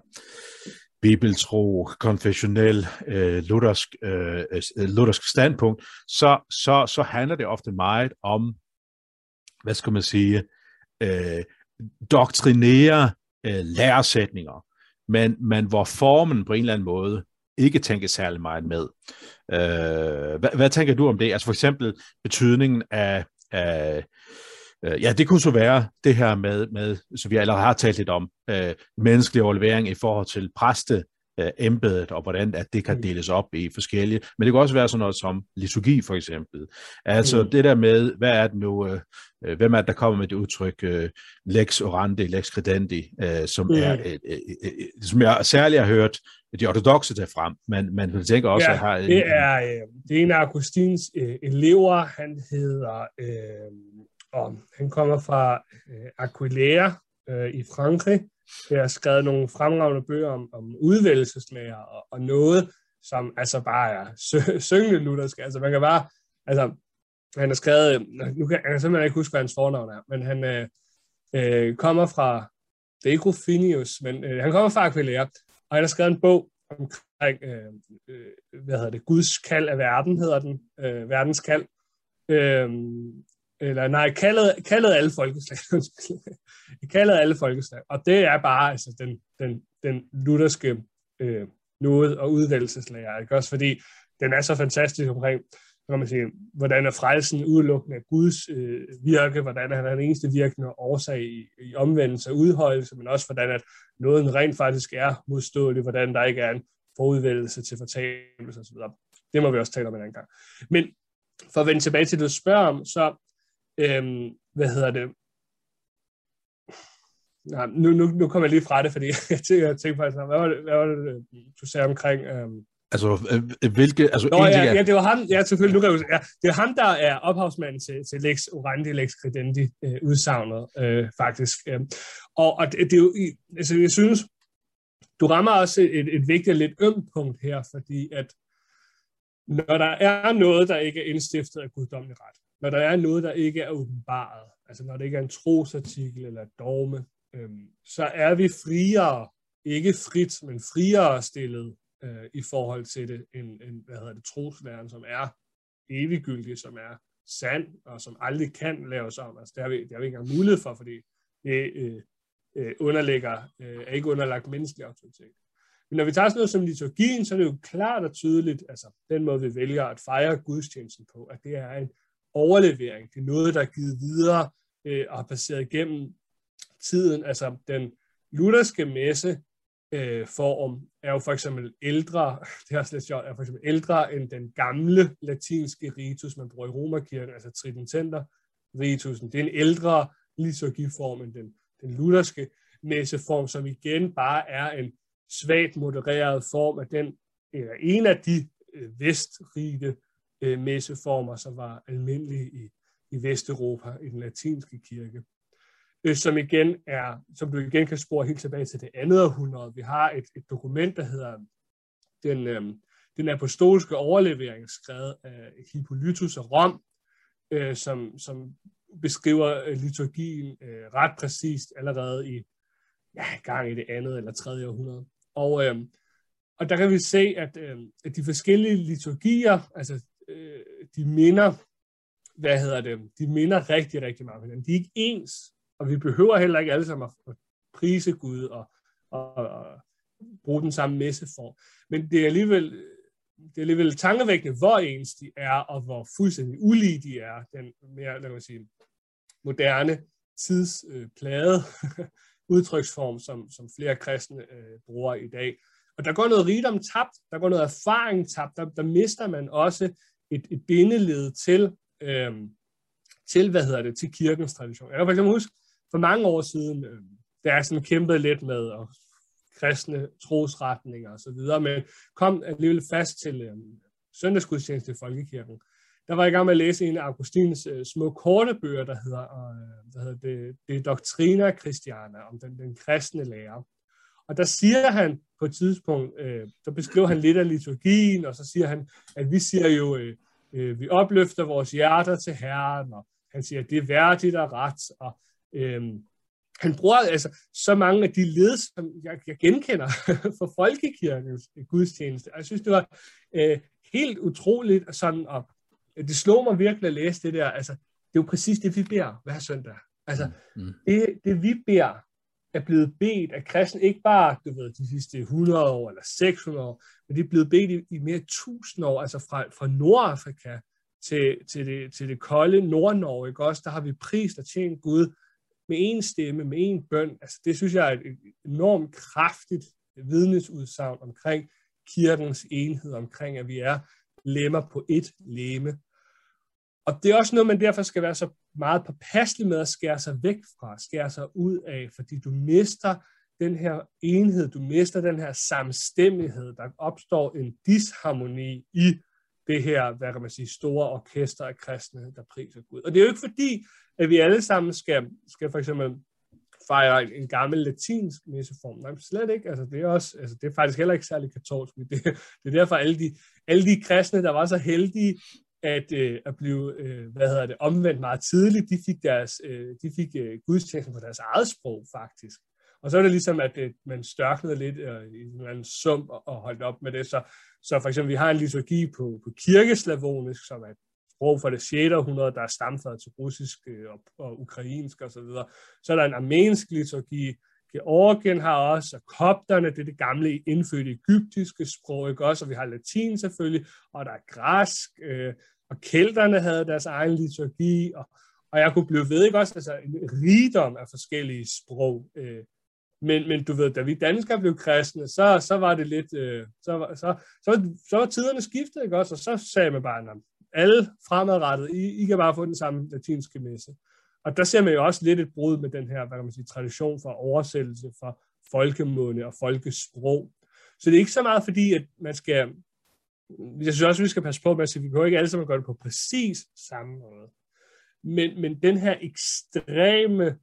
bibeltro, konfessionel, øh, luthersk, øh, øh luthersk standpunkt, så, så, så handler det ofte meget om, hvad skal man sige, øh, doktrinære øh, læresætninger, men, men hvor formen på en eller anden måde ikke tænker særlig meget med. Øh, hvad, hvad tænker du om det? Altså for eksempel betydningen af, af øh, ja, det kunne så være det her med, med så vi allerede har talt lidt om, øh, menneskelig overlevering i forhold til præste, øh, embedet, og hvordan at det kan mm. deles op i forskellige. Men det kan også være sådan noget som liturgi, for eksempel. Altså mm. det der med, hvad er det nu, øh, øh, hvem er det, der kommer med det udtryk øh, lex orandi, lex credendi, øh, som, mm. er, øh, øh, øh, som jeg særligt har hørt de ortodoxe tage frem, men man vil tænke også, ja, at har... det er, øh, det er en af Augustins øh, elever, han hedder, øh, og han kommer fra øh, Aquileia øh, i Frankrig, jeg har skrevet nogle fremragende bøger om, om udvælgelseslæger og, og noget, som altså bare er sø, syngende luthersk. Altså man kan bare, altså han har skrevet, nu kan jeg simpelthen ikke huske, hvad hans fornavn er, men han øh, øh, kommer fra, det er ikke Rufinius, men øh, han kommer fra Aquileia, og han har skrevet en bog omkring, øh, øh, hvad hedder det, Guds kald af verden, hedder den, øh, verdens kald. Øh, eller nej, kaldet, kaldet alle folkeslag. (laughs) kaldet alle folkeslag. Og det er bare altså, den, den, den lutherske øh, noget- og udvælgelseslager, Ikke? Også fordi den er så fantastisk omkring, kan man sige, hvordan er frelsen udelukkende af Guds øh, virke, hvordan er den eneste virkende årsag i, i omvendelse og udholdelse, men også hvordan at noget rent faktisk er modståelig, hvordan der ikke er en forudvælgelse til fortabelse osv. Det må vi også tale om en anden gang. Men for at vende tilbage til det, du spørger om, så Øhm, hvad hedder det? Nej, nu, nu, nu kommer jeg lige fra det, fordi (laughs) jeg tænker, jeg tænker faktisk, hvad var det, hvad var det du sagde omkring... Øhm... Altså, øh, hvilke... Altså, Nå, ja, ja, det var ham, ja, selvfølgelig, nu kan jeg, ja, det er ham, der er ophavsmanden til, til Lex Orandi, Lex Credendi øh, udsagnet, øh, faktisk. Øh. Og, og det, det er jo, altså, jeg synes, du rammer også et, et vigtigt og lidt ømt punkt her, fordi at når der er noget, der ikke er indstiftet af guddommelig ret, når der er noget, der ikke er åbenbaret, altså når det ikke er en trosartikel eller et dogme, øhm, så er vi friere, ikke frit, men friere stillet øh, i forhold til det, end, end hvad hedder det, troslæren, som er eviggyldig, som er sand, og som aldrig kan laves om. Altså, det har vi, det har vi ikke engang mulighed for, fordi det øh, øh, underlægger, øh, er ikke underlagt menneskelig autoritet. Men når vi tager sådan noget som liturgien, så er det jo klart og tydeligt, altså den måde, vi vælger at fejre gudstjenesten på, at det er en overlevering. Det er noget, der er givet videre øh, og har passeret igennem tiden. Altså den lutherske messe øh, form er jo for eksempel ældre, (laughs) det er også lidt sjovt, er for eksempel ældre end den gamle latinske ritus, man bruger i Romerkirken, altså tridententer ritusen. Det er en ældre liturgiform end den, den lutherske messeform, som igen bare er en svagt modereret form af den eller en af de øh, vestrige øh, messeformer, som var almindelige i, i Vesteuropa, i den latinske kirke. Øh, som igen er, som du igen kan spore helt tilbage til det andet århundrede. Vi har et, et dokument, der hedder den, øh, den apostolske overlevering, skrevet af Hippolytus af Rom, øh, som, som beskriver øh, liturgien øh, ret præcist allerede i ja, gang i det andet eller tredje århundrede. Og, øh, og der kan vi se, at, øh, at de forskellige liturgier, altså øh, de minder, hvad hedder det, de minder rigtig, rigtig meget hinanden. De er ikke ens, og vi behøver heller ikke alle sammen at prise Gud og, og, og bruge den samme messeform. Men det er alligevel det er alligevel tankevækkende, hvor ens de er, og hvor fuldstændig ulige de er, den mere, lad mig sige, moderne tidsplade øh, (laughs) udtryksform, som, som flere kristne øh, bruger i dag. Og der går noget rigdom tabt, der går noget erfaring tabt, der, der mister man også et, et bindeled til, øh, til, hvad hedder det, til kirkens tradition. Jeg kan for huske, for mange år siden, øh, der er sådan kæmpet lidt med og kristne trosretninger og så videre, men kom alligevel fast til øh, søndagsgudstjeneste i Folkekirken. Der var jeg i gang med at læse en af Augustins øh, små korte bøger, der hedder, øh, hvad hedder det, det Doctrina Christiana, om den, den kristne lærer. Og der siger han på et tidspunkt, øh, der beskriver han lidt af liturgien, og så siger han, at vi siger jo, øh, øh, vi opløfter vores hjerter til Herren, og han siger, at det er værdigt og ret, og øh, han bruger altså så mange af de led, som jeg, jeg genkender (laughs) for folkekirkens gudstjeneste. Jeg synes, det var øh, helt utroligt, sådan, og det slog mig virkelig at læse det der. Altså, det er jo præcis det, vi beder hver søndag. Altså, mm. mm. det, det vi beder, er blevet bedt af kristne, ikke bare du ved, de sidste 100 år eller 600 år, men de er blevet bedt i, i mere end 1000 år, altså fra, fra Nordafrika til, til, det, til det kolde Nordnorge, ikke også? Der har vi prist og tjent Gud med en stemme, med en bøn. Altså, det synes jeg er et enormt kraftigt vidnesudsagn omkring kirkens enhed, omkring at vi er lemmer på et leme. Og det er også noget, man derfor skal være så meget påpasselig med at skære sig væk fra, skære sig ud af, fordi du mister den her enhed, du mister den her samstemmighed, der opstår en disharmoni i det her, hvad kan man sige, store orkester af kristne, der priser Gud. Og det er jo ikke fordi, at vi alle sammen skal, skal for eksempel fejre en, gammel latinsk messeform. Nej, slet ikke. Altså, det, er også, altså, det er faktisk heller ikke særlig katolsk. Det, det er derfor alle de, alle de kristne, der var så heldige at, øh, at blive øh, hvad hedder det, omvendt meget tidligt, de fik, deres, øh, de fik øh, gudstjenesten på deres eget sprog, faktisk. Og så er det ligesom, at øh, man størknede lidt øh, i en eller anden sum og, og holdt op med det. Så, så for eksempel, vi har en liturgi på, på kirkeslavonisk, som er sprog fra det 6. århundrede, der er stamfader til russisk øh, og, og ukrainsk osv. Så, videre. så er der en armensk liturgi, Georgien har også, og kopterne, det er det gamle indfødte egyptiske sprog, ikke også? Og vi har latin selvfølgelig, og der er græsk, øh, og kelterne havde deres egen liturgi, og, og jeg kunne blive ved, ikke også? Altså en rigdom af forskellige sprog. Øh, men, men du ved, da vi danskere blev kristne, så, så var det lidt, øh, så, så, så, så var tiderne skiftet, ikke også? Og så sagde man bare, alle fremadrettet, I, I kan bare få den samme latinske messe. Og der ser man jo også lidt et brud med den her, hvad kan man sige, tradition for oversættelse for folkemunde og folkesprog. Så det er ikke så meget fordi, at man skal, jeg synes også, at vi skal passe på med at sige, at vi kan ikke alle sammen gøre det på præcis samme måde. Men, men den her ekstreme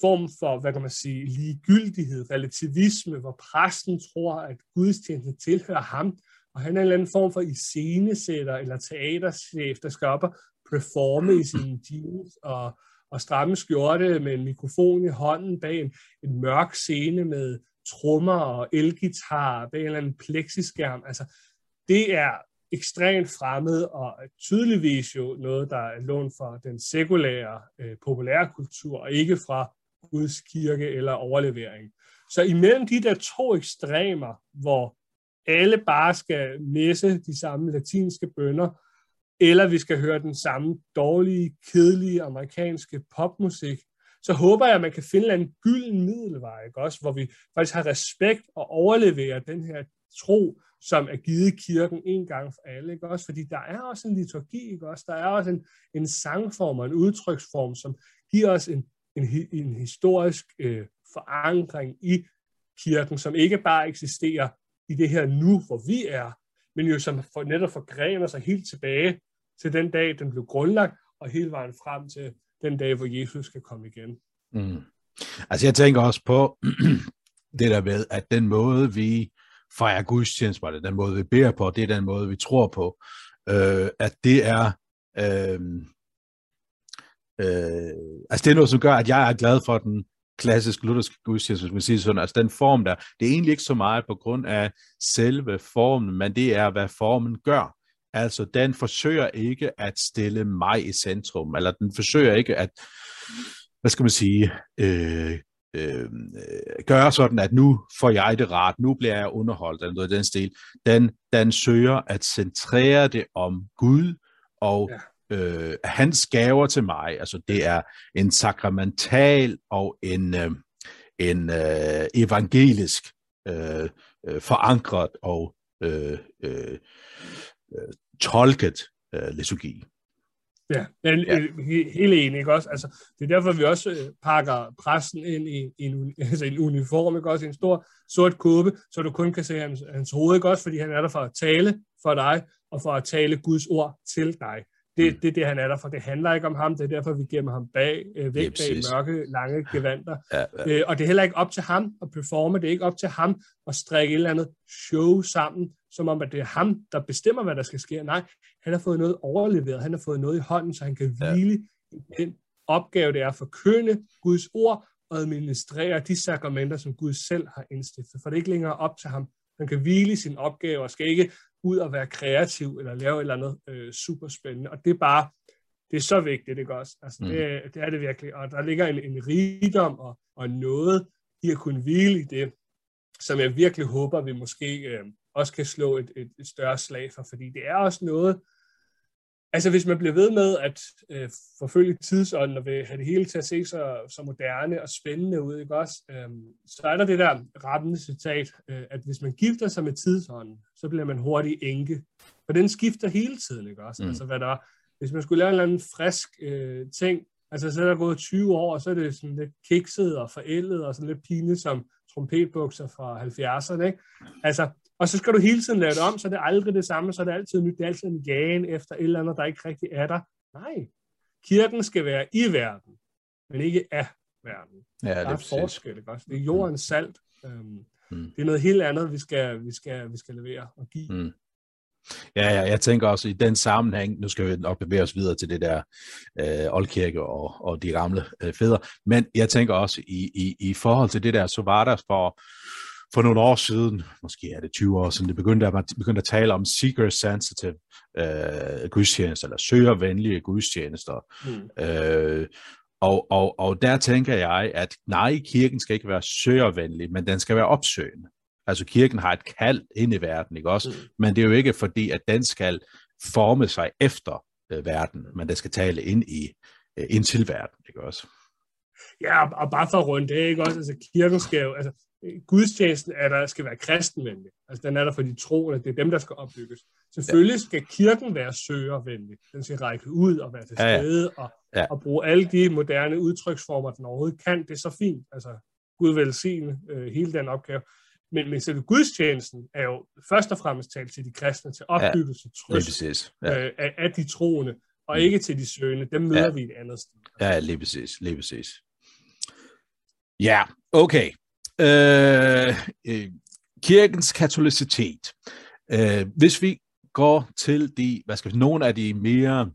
form for, hvad kan man sige, ligegyldighed, relativisme, hvor præsten tror, at gudstjenesten tilhører ham, og han er en eller anden form for iscenesætter eller teaterchef, der skal op og performe i sine jeans og, og stramme skjorte med en mikrofon i hånden bag en, en mørk scene med trommer og elgitar bag en eller anden plexiskærm. Altså, det er ekstremt fremmed og tydeligvis jo noget, der er lånt fra den sekulære øh, populære kultur, og ikke fra Guds kirke eller overlevering. Så imellem de der to ekstremer, hvor alle bare skal messe de samme latinske bønder, eller vi skal høre den samme dårlige, kedelige amerikanske popmusik, så håber jeg, at man kan finde en gylden middelvej, ikke? Også, hvor vi faktisk har respekt og overleverer den her tro, som er givet kirken en gang for alle. Ikke? Også, fordi der er også en liturgi, ikke? Også, der er også en, en sangform og en udtryksform, som giver os en, en, en historisk øh, forankring i kirken, som ikke bare eksisterer i det her nu, hvor vi er, men jo som for, netop forgrener sig helt tilbage til den dag, den blev grundlagt, og hele vejen frem til den dag, hvor Jesus skal komme igen. Mm. Altså jeg tænker også på (clears throat) det der med, at den måde, vi fejrer gudstjeneste på, den måde, vi beder på, det er den måde, vi tror på, øh, at det er øh, øh, altså det er noget, som gør, at jeg er glad for den klassisk lutherske gudstjeneste, hvis man siger sådan, altså den form der, det er egentlig ikke så meget på grund af selve formen, men det er, hvad formen gør. Altså, den forsøger ikke at stille mig i centrum, eller den forsøger ikke at, hvad skal man sige, øh, øh, gøre sådan, at nu får jeg det ret, nu bliver jeg underholdt, eller noget i den stil. Den, den søger at centrere det om Gud, og ja. øh, hans gaver til mig, altså det er en sakramental og en, øh, en øh, evangelisk øh, øh, forankret og øh, øh, øh, tolket øh, liturgi. Ja, men ja. helt enig, ikke også? Altså, det er derfor, vi også øh, pakker præsten ind i, i en, (laughs) altså en uniform, ikke også? En stor sort kåbe, så du kun kan se hans, hans hoved, ikke også? Fordi han er der for at tale for dig, og for at tale Guds ord til dig. Det, mm. det er det, han er der for. Det handler ikke om ham. Det er derfor, vi gemmer ham bag, øh, væk bag mørke, lange gevanter. Ja, ja. Øh, og det er heller ikke op til ham at performe. Det er ikke op til ham at strikke et eller andet show sammen, som om, at det er ham, der bestemmer, hvad der skal ske. Nej, han har fået noget overleveret. Han har fået noget i hånden, så han kan hvile ja. i den opgave, det er at forkynde Guds ord og administrere de sakramenter, som Gud selv har indstiftet. For det er ikke længere op til ham. Han kan hvile i sin opgave og skal ikke ud og være kreativ eller lave et eller andet øh, super spændende. Og det er bare, det er så vigtigt, ikke også? Altså, mm. det, det er det virkelig. Og der ligger en, en rigdom og, og noget i at kunne hvile i det, som jeg virkelig håber, vi måske øh, også kan slå et, et, et større slag for, fordi det er også noget, Altså hvis man bliver ved med at øh, forfølge tidsånden og vil have det hele til at se så, så moderne og spændende ud, ikke også? Øhm, så er der det der rettende citat, øh, at hvis man gifter sig med tidsånden, så bliver man hurtigt enke. Og den skifter hele tiden, ikke også? Mm. Altså hvad der, hvis man skulle lave en eller anden frisk øh, ting, altså så er der gået 20 år, og så er det sådan lidt kikset og forældet og sådan lidt pinligt som trompetbukser fra 70'erne, ikke? Altså, og så skal du hele tiden lave det om, så det er aldrig det samme, så er det altid nyt, det er altid en jagen efter et eller andet, der ikke rigtig er der. Nej, kirken skal være i verden, men ikke af verden. Ja, der er, er forskel, ikke også? Det er jordens salt. Øhm, mm. Det er noget helt andet, vi skal, vi skal, vi skal levere og give. Mm. Ja, ja, jeg tænker også i den sammenhæng, nu skal vi nok bevæge os videre til det der øh, oldkirke og, og de gamle øh, fædre, men jeg tænker også i, i, i forhold til det der, så var der for, for nogle år siden, måske er det 20 år siden, det begyndte at man begyndte at tale om seeker-sensitive øh, gudstjenester, eller søgervenlige gudstjenester. Mm. Øh, og, og, og der tænker jeg, at nej, kirken skal ikke være søgervenlig, men den skal være opsøgende. Altså kirken har et kald ind i verden, ikke også? Mm. Men det er jo ikke fordi, at den skal forme sig efter øh, verden, men den skal tale ind i øh, ind til verden, ikke også? Ja, og bare for at runde det, ikke også? Altså kirken skal jo, altså gudstjenesten er der skal være kristenvenlig. Altså den er der for de troende, det er dem, der skal opbygges. Selvfølgelig ja. skal kirken være søgervenlig. Den skal række ud og være til stede ja, ja. Og, ja. og bruge alle de moderne udtryksformer, den overhovedet kan. Det er så fint. Altså Gud velsigne øh, hele den opgave. Men, men selve gudstjenesten er jo først og fremmest talt til de kristne, til opbyggelse ja, trøst ja. øh, af, af de troende, og mm. ikke til de søgende. Dem møder ja. vi et andet sted. Ja, lige præcis. Lige præcis. Ja, okay. Øh, øh, kirkens katolicitet. Øh, hvis vi går til de, hvad skal vi, nogle af de mere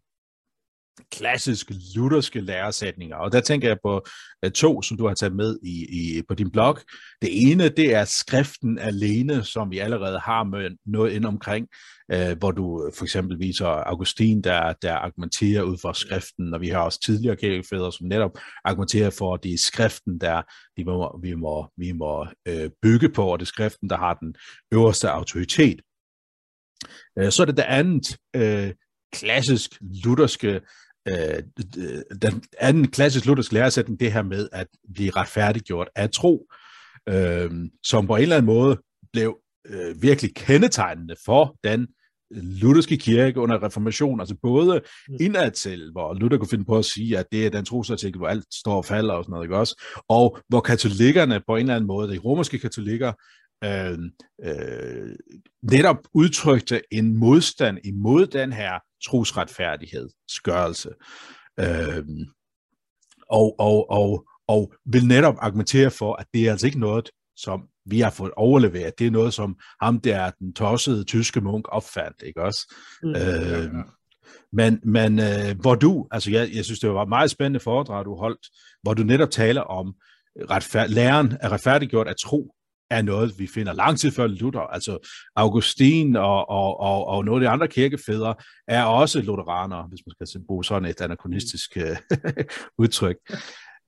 klassiske lutherske læresætninger, og der tænker jeg på øh, to, som du har taget med i, i, på din blog. Det ene, det er skriften alene, som vi allerede har med noget ind omkring, øh, hvor du øh, for eksempel viser Augustin, der, der argumenterer ud fra skriften, og vi har også tidligere kirkefædre, som netop argumenterer for, at det er skriften, der vi må, vi må, vi må øh, bygge på, og det er skriften, der har den øverste autoritet. Uh, så er det det andet, uh, klassisk lutherske øh, den anden klassisk luthersk læresætning, det her med at blive retfærdiggjort af tro, øh, som på en eller anden måde blev øh, virkelig kendetegnende for den lutherske kirke under reformationen, altså både mm. indad til, hvor Luther kunne finde på at sige, at det er den trosartikel, hvor alt står og falder og sådan noget, ikke også? Og hvor katolikkerne på en eller anden måde, de romerske katolikker, øh, øh, netop udtrykte en modstand imod den her trosretfærdighedsgørelse. Øh, og, og, og, og vil netop argumentere for, at det er altså ikke noget, som vi har fået overleveret. Det er noget, som ham der, den tossede tyske munk, opfandt, ikke også? Mm, øh. Men, men øh, hvor du, altså jeg, jeg synes, det var et meget spændende foredrag, du holdt, hvor du netop taler om, retfærd, læren er retfærdiggjort at tro, er noget, vi finder lang tid før Luther. Altså Augustin og, og, og, og nogle af de andre kirkefædre er også lutheranere, hvis man skal bruge sådan et anachronistisk øh, (laughs) udtryk.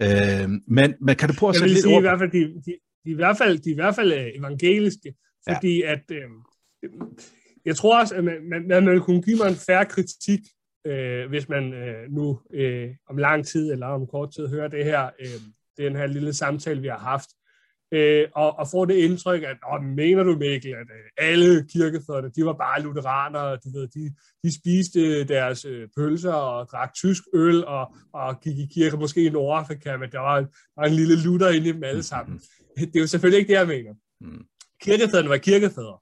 Øh, men, men kan du prøve at sætte lidt sige, ord? I hvert fald, de, de, de, i hvert fald, de i hvert fald øh, evangeliske, fordi ja. at øh, jeg tror også, at man, man, man vil kunne give mig en færre kritik, øh, hvis man øh, nu øh, om lang tid eller om kort tid hører det her, øh, den her lille samtale, vi har haft, øh, og, og får det indtryk, at Åh, mener du, Mikkel, at øh, alle kirkefædrene, de var bare lutheranere, du ved, de, de spiste deres øh, pølser og drak tysk øl og, og gik i kirke, måske i Nordafrika, men der var, der var en lille lutter inde i dem alle sammen. Det er jo selvfølgelig ikke det, jeg mener. Mm. Kirkefædrene var kirkefædre,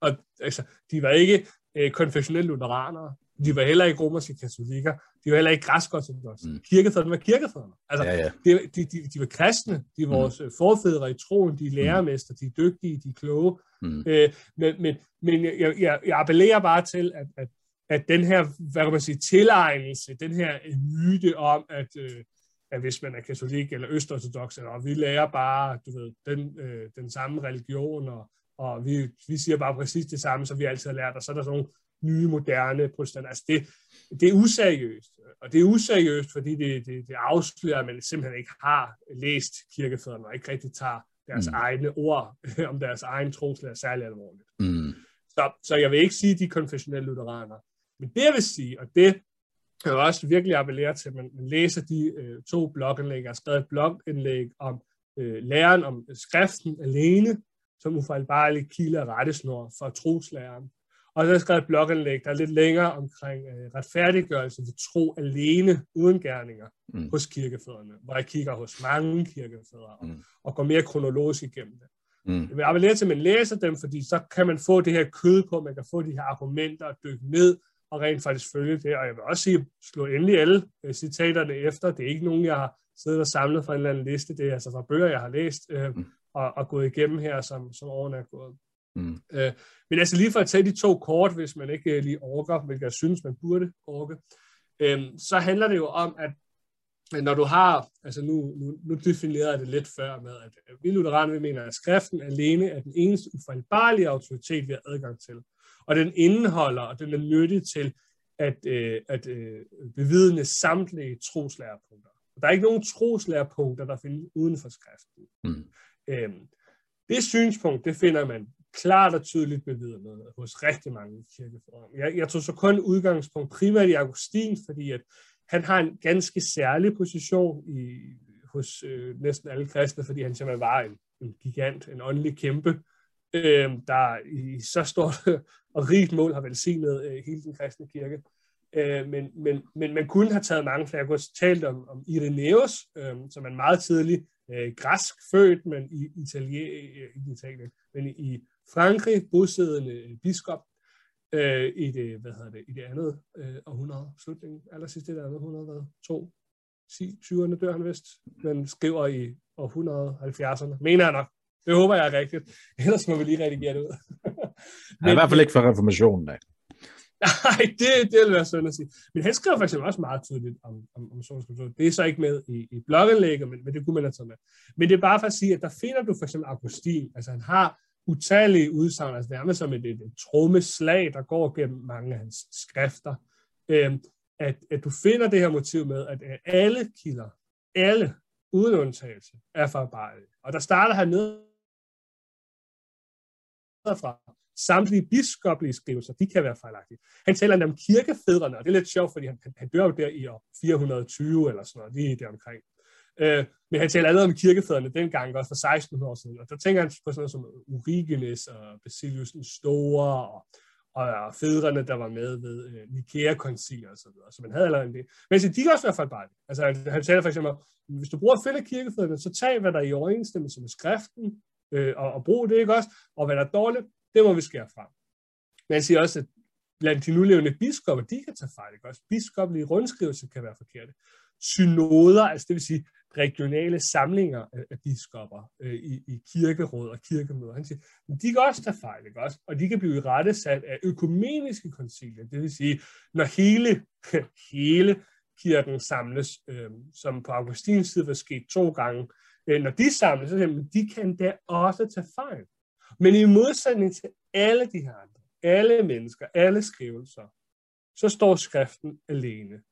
og altså, de var ikke øh, konfessionelle lutheranere. De var heller ikke romerske katolikker. De var heller ikke græsk-ortodoxe. Mm. Kirkefædrene var kirkefædrene. Altså, ja, ja. De, de, de, de var kristne. De var mm. vores mm. forfædre i troen. De er lærermester. De er dygtige. De er kloge. Mm. Øh, men men, men jeg, jeg, jeg appellerer bare til, at, at, at den her, hvad kan man sige, tilegnelse, den her myte om, at, øh, at hvis man er katolik eller østortodox, og vi lærer bare du ved, den, øh, den samme religion, og, og vi, vi siger bare præcis det samme, som vi altid har lært, og så er der sådan nogle nye, moderne protestanter. Altså det, det er useriøst, og det er useriøst, fordi det, det, det afslører, at man simpelthen ikke har læst kirkefædrene, og ikke rigtig tager deres mm. egne ord (laughs) om deres egen troslærer særlig alvorligt. Mm. Så, så jeg vil ikke sige, at de er konfessionelle lutheraner. Men det jeg vil sige, og det jeg vil også virkelig appellere til, at man, man læser de øh, to blogindlæg. Jeg har skrevet et blogindlæg om øh, læren om skriften alene, som ufejlbarlig kilde og rettesnor for troslæren. Og så skrevet et blogindlæg, der er lidt længere omkring øh, retfærdiggørelse ved tro alene, uden gerninger, mm. hos kirkefædrene, hvor jeg kigger hos mange kirkefædre og, mm. og går mere kronologisk igennem det. Mm. Jeg vil appellere til, at man læser dem, fordi så kan man få det her kød på, man kan få de her argumenter og dykke ned og rent faktisk følge det. Og jeg vil også sige, slå endelig alle øh, citaterne efter. Det er ikke nogen, jeg har siddet og samlet fra en eller anden liste. Det er altså fra bøger, jeg har læst øh, mm. og, og gået igennem her, som, som årene er gået. Mm. Øh, men altså lige for at tage de to kort, hvis man ikke øh, lige orker, hvilket jeg synes, man burde orke, øh, så handler det jo om, at når du har, altså nu, nu, nu definerede jeg det lidt før med, at vi lutheraner, vi mener, at skriften alene er den eneste ufejlbarlige autoritet, vi har adgang til. Og den indeholder, og den er nyttig til at, øh, at øh, bevidne samtlige troslærerpunkter. Der er ikke nogen troslærerpunkter, der findes uden for skriften. Mm. Øhm, det synspunkt, det finder man klart og tydeligt bevidnet hos rigtig mange kirkeforum. Jeg, jeg tog så kun udgangspunkt primært i Augustin, fordi at han har en ganske særlig position i, hos øh, næsten alle kristne, fordi han simpelthen var en, en gigant, en åndelig kæmpe, øh, der i så stort (laughs) og rigt mål har velsignet øh, hele den kristne kirke. Øh, men, men, men man kunne have taget mange flere. Jeg kunne talt om, om Irenaeus, øh, som er en meget tidlig øh, græsk født, men i Italien, øh, i Italien, men i Frankrig bosiddende biskop øh, i det, hvad hedder det, i det andet øh, århundrede, slutningen, aller sidste det andet århundrede, hvad, to, 20'erne dør han vist, men skriver i århundrede 70'erne, mener jeg nok. Det håber jeg er rigtigt. (laughs) Ellers må vi lige redigere det ud. men, (laughs) ja, I hvert fald ikke for reformationen af. (laughs) Nej, det, det vil være synd at sige. Men han skriver for eksempel også meget tydeligt om, om, om sovnskultur. Det er så ikke med i, i blogindlægget, men, men det kunne man have taget med. Men det er bare for at sige, at der finder du for eksempel Augustin. Altså han har utallige udsagn, altså nærmest som et, et, et trommeslag, der går gennem mange af hans skrifter. øh, at, at du finder det her motiv med, at alle kilder, alle uden undtagelse, er forarbejdet. Og der starter han ned fra samtlige biskoplige skrivelser, de kan være fejlagtige. Han taler om kirkefædrene, og det er lidt sjovt, fordi han, han dør jo der i år 420 eller sådan noget, lige der omkring. Øh, men han taler allerede om kirkefædrene dengang, også for 1600 år siden, og der tænker han på sådan noget som Origenes og Basilius den Store, og, og fædrene, der var med ved øh, Nikea-koncil og så videre. Så man havde allerede det. Men så de kan også være fejlbarlige. Altså, han, han taler for eksempel, hvis du bruger fælde kirkefædrene, så tag, hvad der er i overensstemmelse med skriften, øh, og, og brug det, ikke også? Og hvad der er dårligt, det må vi skære fra. Men han siger også, at blandt de nulevende biskopper, de kan tage fejl, ikke også? Biskoppelige rundskrivelser kan være forkerte. Synoder, altså det vil sige regionale samlinger af biskopper øh, i, i kirkeråd og kirkemøder. Han siger, men de kan også tage fejl, ikke også? Og de kan blive rettesat af økumeniske koncilier, det vil sige, når hele, (laughs) hele kirken samles, øh, som på Augustins tid var sket to gange, øh, når de samles, så siger de kan da også tage fejl. Men i modsætning til alle de her andre, alle mennesker, alle skrivelser, så står skriften alene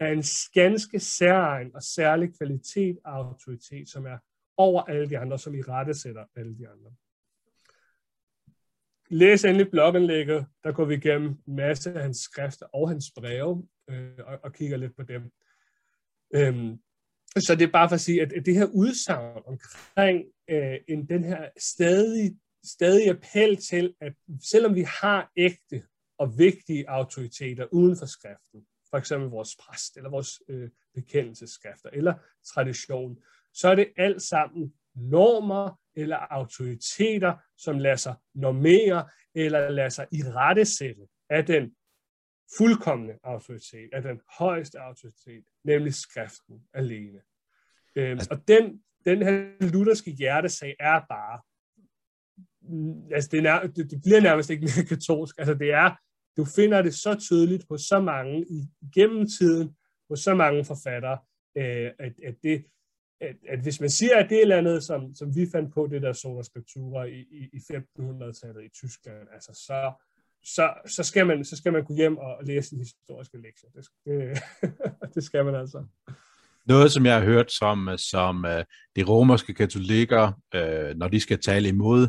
er en ganske særlig og særlig kvalitet af autoritet, som er over alle de andre, som i rette sætter alle de andre. Læs endelig blogindlægget, der går vi igennem en masse af hans skrifter og hans breve, øh, og, og kigger lidt på dem. Øhm, så det er bare for at sige, at, at det her udsagn omkring øh, en, den her stadig, stadig appel til, at selvom vi har ægte og vigtige autoriteter uden for skriften, for eksempel vores præst, eller vores øh, bekendelseskrifter, eller tradition, så er det alt sammen normer eller autoriteter, som lader sig normere, eller lader sig i rettesætte af den fuldkommende autoritet, af den højeste autoritet, nemlig skriften alene. Øhm, altså, og den, den her lutherske hjertesag er bare, altså det, er, det, det bliver nærmest ikke mere katolsk, altså det er du finder det så tydeligt hos så mange igennem tiden, hos så mange forfattere, øh, at, at, det, at, at hvis man siger, at det er et eller andet, som, som vi fandt på, det der sola i, i, i 1500-tallet i Tyskland, altså så, så, så, skal man, så skal man gå hjem og læse en historiske lektie. Det, det, (laughs) det skal man altså. Noget, som jeg har hørt, som, som øh, de romerske katolikker, øh, når de skal tale imod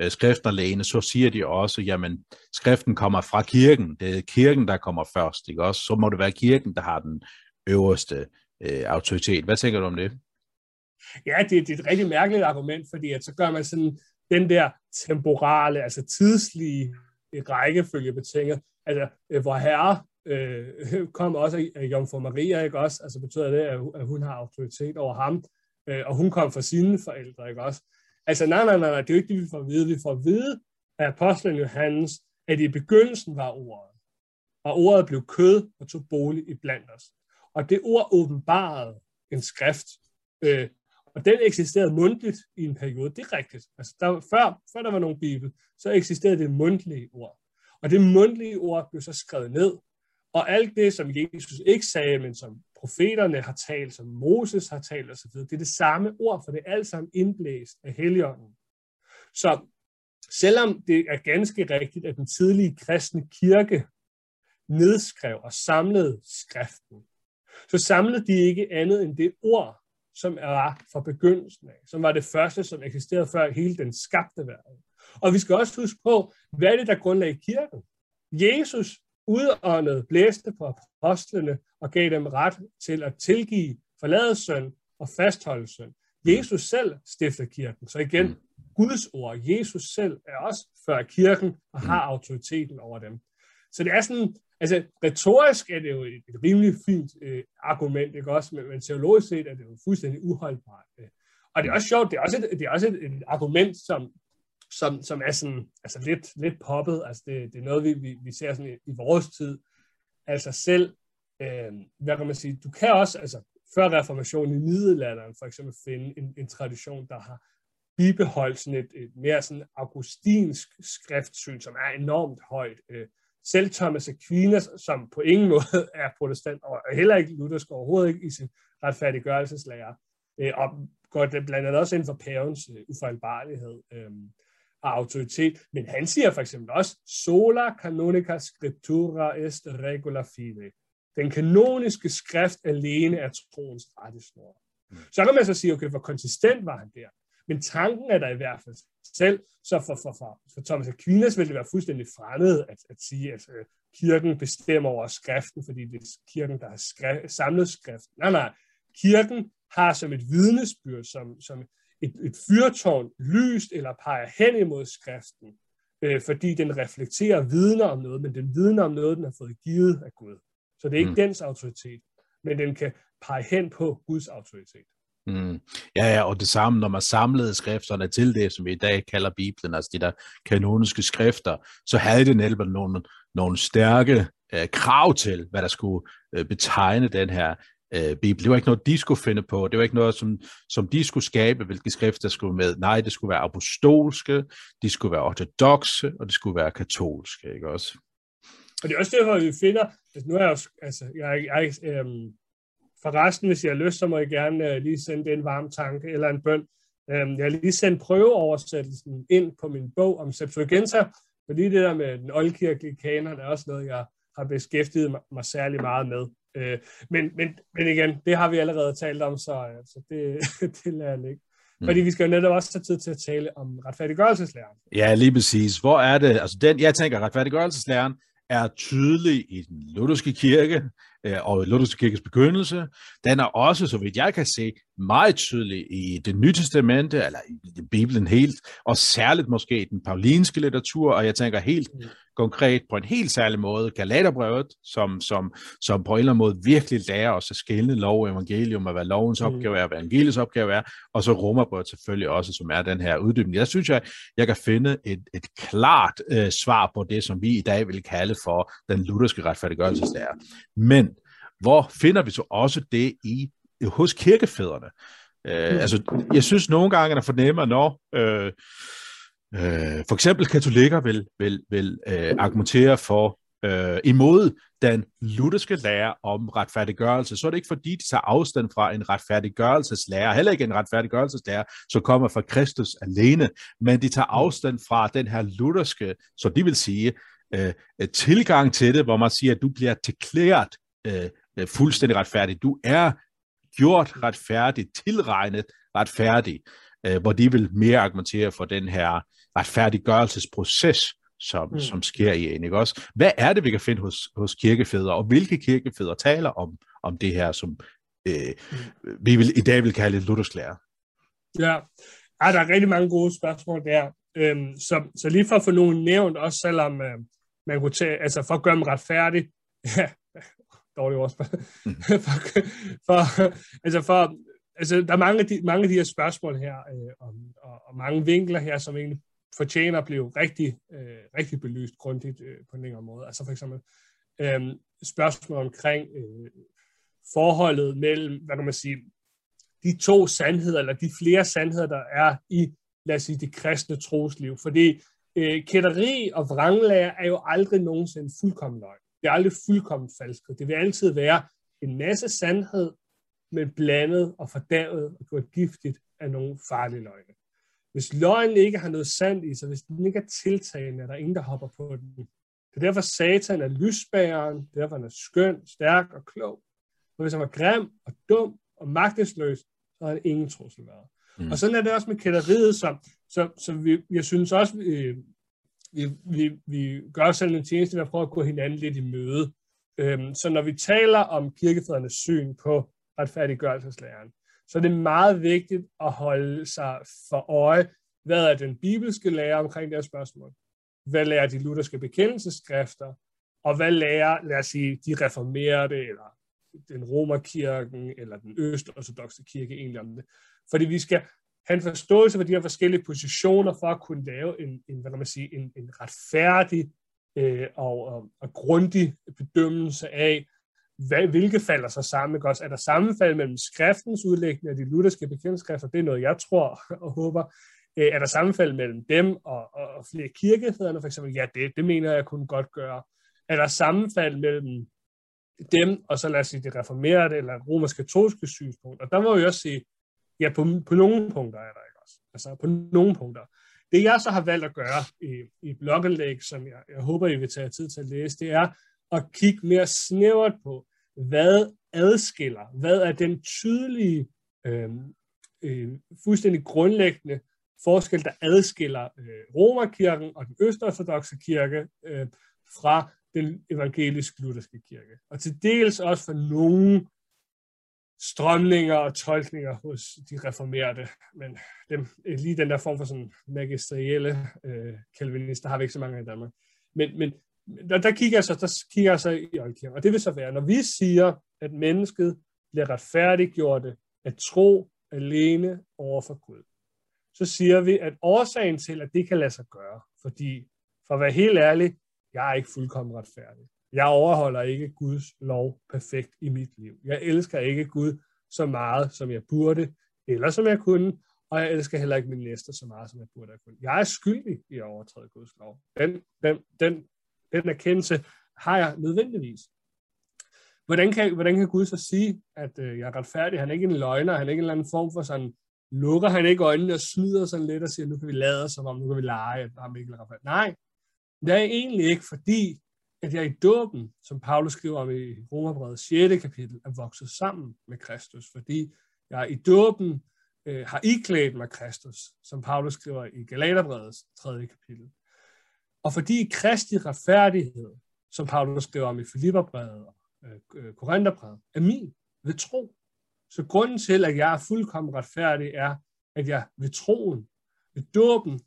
øh, skrifterlægene, alene, så siger de også, jamen, skriften kommer fra kirken. Det er kirken, der kommer først, ikke også? Så må det være kirken, der har den øverste øh, autoritet. Hvad tænker du om det? Ja, det, det er et rigtig mærkeligt argument, fordi at så gør man sådan den der temporale, altså tidslige øh, rækkefølge betinget, altså øh, hvor herre øh, (laughs) kom også af Jomfru Maria, ikke også? Altså betyder det, at hun har autoritet over ham, øh, og hun kom fra sine forældre, ikke også? Altså nej, nej, nej, nej, det er jo ikke det, vi får at vide. Vi får at vide af apostlen Johannes, at i begyndelsen var ordet, og ordet blev kød og tog bolig i blandt os. Og det ord åbenbarede en skrift, øh, og den eksisterede mundtligt i en periode, det er rigtigt. Altså der, før, før der var nogen bibel, så eksisterede det mundtlige ord. Og det mundtlige ord blev så skrevet ned, og alt det, som Jesus ikke sagde, men som profeterne har talt, som Moses har talt osv., det er det samme ord, for det er alt sammen indblæst af Helligånden. Så selvom det er ganske rigtigt, at den tidlige kristne kirke nedskrev og samlede skriften, så samlede de ikke andet end det ord, som er fra begyndelsen af, som var det første, som eksisterede før hele den skabte verden. Og vi skal også huske på, hvad er det, der grundlagde kirken? Jesus udåndede, blæste på apostlene og gav dem ret til at tilgive forladelsesøn og fastholdelsesøn. Jesus selv stifter kirken. Så igen, Guds ord, Jesus selv er også før kirken og har autoriteten over dem. Så det er sådan, altså retorisk er det jo et, et rimelig fint øh, argument, ikke også? Men, men teologisk set er det jo fuldstændig uholdbart. Øh. Og det er også sjovt, det er også et, det er også et, et argument, som som, som er sådan, altså lidt, lidt poppet. Altså det, det er noget, vi, vi, vi ser sådan i, i vores tid. Altså selv, øh, hvad kan man sige, du kan også, altså før reformationen i middelalderen for eksempel finde en, en tradition, der har bibeholdt sådan et, et mere sådan augustinsk skriftsyn, som er enormt højt. Øh, selv Thomas Aquinas, som på ingen (laughs) måde er protestant, og heller ikke luthersk overhovedet ikke i sin retfærdiggørelseslærer, øh, og går det blandt andet også ind for pavens øh, ufejlbarlighed. Øh, og autoritet, men han siger for eksempel også, sola canonica scriptura est regula fide. Den kanoniske skrift alene er troens rettesnor. Mm. Så kan man så sige, okay, hvor konsistent var han der? Men tanken er der i hvert fald selv, så for, for, for, for Thomas Aquinas vil det være fuldstændig fremmed at, at sige, at uh, kirken bestemmer over skriften, fordi det er kirken, der har skrevet, samlet skriften. Nej, nej. Kirken har som et vidnesbyrd, som, som et, et fyrtårn lyst eller peger hen imod skriften, øh, fordi den reflekterer vidner om noget, men den vidner om noget, den har fået givet af Gud. Så det er ikke mm. dens autoritet, men den kan pege hen på Guds autoritet. Mm. Ja, ja, og det samme, når man samlede skrifterne til det, som vi i dag kalder Bibelen, altså de der kanoniske skrifter, så havde det netop nogle, nogle stærke øh, krav til, hvad der skulle øh, betegne den her øh, Bibel. Det var ikke noget, de skulle finde på. Det var ikke noget, som, som de skulle skabe, hvilke skrifter skulle med. Nej, det skulle være apostolske, de skulle være ortodoxe, og det skulle være katolske, ikke også? Og det er også derfor, vi finder, at nu er jeg altså, jeg, jeg, øhm, forresten, hvis jeg har lyst, så må jeg gerne øh, lige sende en varm tanke eller en bøn. Øhm, jeg har lige sendt prøveoversættelsen ind på min bog om Septuaginta, fordi det der med den oldkirkelige kanon er også noget, jeg har beskæftiget mig, mig særlig meget med. Øh, men, men, men igen, det har vi allerede talt om, så, øh, så det, (laughs) det lader jeg ligge. Mm. Fordi vi skal jo netop også have tid til at tale om retfærdiggørelseslæren. Ja, lige præcis. Hvor er det? Altså den, jeg tænker, retfærdiggørelseslæren er tydelig i den lutherske kirke øh, og lutherske kirkes begyndelse. Den er også, så vidt jeg kan se, meget tydelig i det nye testamente, eller i Bibelen helt, og særligt måske i den paulinske litteratur, og jeg tænker helt mm konkret på en helt særlig måde Galaterbrevet, som, som, som på en eller anden måde virkelig lærer os at skille lov og evangelium, og hvad lovens mm. opgave er, hvad evangeliets opgave er, og så Romerbrevet selvfølgelig også, som er den her uddybning. Jeg synes, jeg, jeg kan finde et, et klart øh, svar på det, som vi i dag vil kalde for den lutherske retfærdiggørelseslære. Men hvor finder vi så også det i hos kirkefædrene? Øh, mm. Altså, jeg synes nogle gange, at jeg fornemmer, når øh, Øh, for eksempel katolikker vil, vil, vil øh, argumentere for øh, imod den lutherske lære om retfærdiggørelse, så er det ikke fordi, de tager afstand fra en retfærdiggørelseslære, heller ikke en retfærdiggørelseslære, som kommer fra Kristus alene, men de tager afstand fra den her lutherske, så de vil sige, øh, tilgang til det, hvor man siger, at du bliver deklæret øh, fuldstændig retfærdig. Du er gjort retfærdig, tilregnet retfærdig, øh, hvor de vil mere argumentere for den her retfærdiggørelsesproces, som, mm. som sker i en, ikke også? Hvad er det, vi kan finde hos, hos kirkefædre, og hvilke kirkefædre taler om, om det her, som øh, mm. vi vil, i dag vil kalde luthersk lære? Ja, ja, der er rigtig mange gode spørgsmål der. Øhm, så, så lige for at få nogen nævnt, også selvom øh, man kunne tage, altså for at gøre dem retfærdigt, (laughs) dårligt ord, mm. (laughs) for, for, altså for, altså der er mange af de, mange af de her spørgsmål her, øh, og, og, og mange vinkler her, som egentlig fortjener at blive rigtig, øh, rigtig belyst grundigt øh, på en længere måde. Altså for eksempel øh, spørgsmål omkring øh, forholdet mellem, hvad kan man sige, de to sandheder, eller de flere sandheder, der er i, lad os sige, det kristne trosliv. Fordi øh, kætteri og vranglære er jo aldrig nogensinde fuldkommen løgn. Det er aldrig fuldkommen falskhed. Det vil altid være en masse sandhed, men blandet og fordavet og gjort giftigt af nogle farlige løgne. Hvis løgnen ikke har noget sandt i sig, hvis den ikke er tiltagende, er der ingen, der hopper på den. Det er derfor Satan er lysbæreren, det er derfor han er skøn, stærk og klog. Og hvis han var grim og dum og magtesløs, så har han ingen trussel været. Mm. Og sådan er det også med kætteriet, så, så, så vi, jeg synes også, vi, vi, vi, vi gør selv en tjeneste ved at prøve at gå hinanden lidt i møde. Øhm, så når vi taler om kirkefædrenes syn på retfærdiggørelseslæren, så er det meget vigtigt at holde sig for øje, hvad er den bibelske lære omkring det her spørgsmål? Hvad lærer de lutherske bekendelseskrifter? Og hvad lærer, lad os sige, de reformerede, eller den romerkirken, eller den østortodoxe kirke egentlig om det? Fordi vi skal have en forståelse for de her forskellige positioner, for at kunne lave en, en hvad kan man sige, en, en retfærdig øh, og, og, og grundig bedømmelse af, hvad, hvilke falder så sammen? Også Er der sammenfald mellem skriftens udlægning og de lutherske bekendelseskrifter? Det er noget, jeg tror (laughs) og håber. Øh, er der sammenfald mellem dem og, og, og flere kirkefædrene, for eksempel? Ja, det, det mener jeg kunne godt gøre. Er der sammenfald mellem dem, og så lad os sige det reformerede eller romersk-katolske synspunkt? Og der må vi også sige, ja, på, på nogle punkter er der ikke også. Altså på nogle punkter. Det jeg så har valgt at gøre i, i blogindlæg, som jeg, jeg håber, I vil tage tid til at læse, det er at kigge mere snævert på, hvad adskiller, hvad er den tydelige, øh, øh, fuldstændig grundlæggende forskel, der adskiller øh, Romerkirken og den østortodoxe kirke øh, fra den evangelisk-lutherske kirke. Og til dels også for nogle strømninger og tolkninger hos de reformerede, men dem, øh, lige den der form for sådan magisterielle øh, kalvinister har vi ikke så mange i Danmark. Men, men der, der kigger jeg så, der kigger jeg så i oldkirken. Og det vil så være, når vi siger, at mennesket bliver retfærdiggjort at tro alene over for Gud, så siger vi, at årsagen til, at det kan lade sig gøre, fordi for at være helt ærlig, jeg er ikke fuldkommen retfærdig. Jeg overholder ikke Guds lov perfekt i mit liv. Jeg elsker ikke Gud så meget, som jeg burde, eller som jeg kunne, og jeg elsker heller ikke min næste så meget, som jeg burde have kunnet. Jeg er skyldig i at overtræde Guds lov. Den, den, den, den erkendelse har jeg nødvendigvis. Hvordan kan, hvordan kan Gud så sige, at øh, jeg er retfærdig? Han er ikke en løgner, han er ikke en eller anden form for sådan, lukker han ikke øjnene og snyder sådan lidt og siger, nu kan vi lade som om, nu kan vi lege, at ham ikke er retfærdig. Nej, det er egentlig ikke, fordi at jeg i dåben, som Paulus skriver om i Romerbrevet 6. kapitel, er vokset sammen med Kristus, fordi jeg i dåben øh, har iklædt mig Kristus, som Paulus skriver i Galaterbrevets 3. kapitel. Og fordi Kristi retfærdighed, som Paulus skriver om i Filipperbrevet og øh, Korintherbrevet, er min ved tro. Så grunden til, at jeg er fuldkommen retfærdig, er, at jeg ved troen, ved dåben,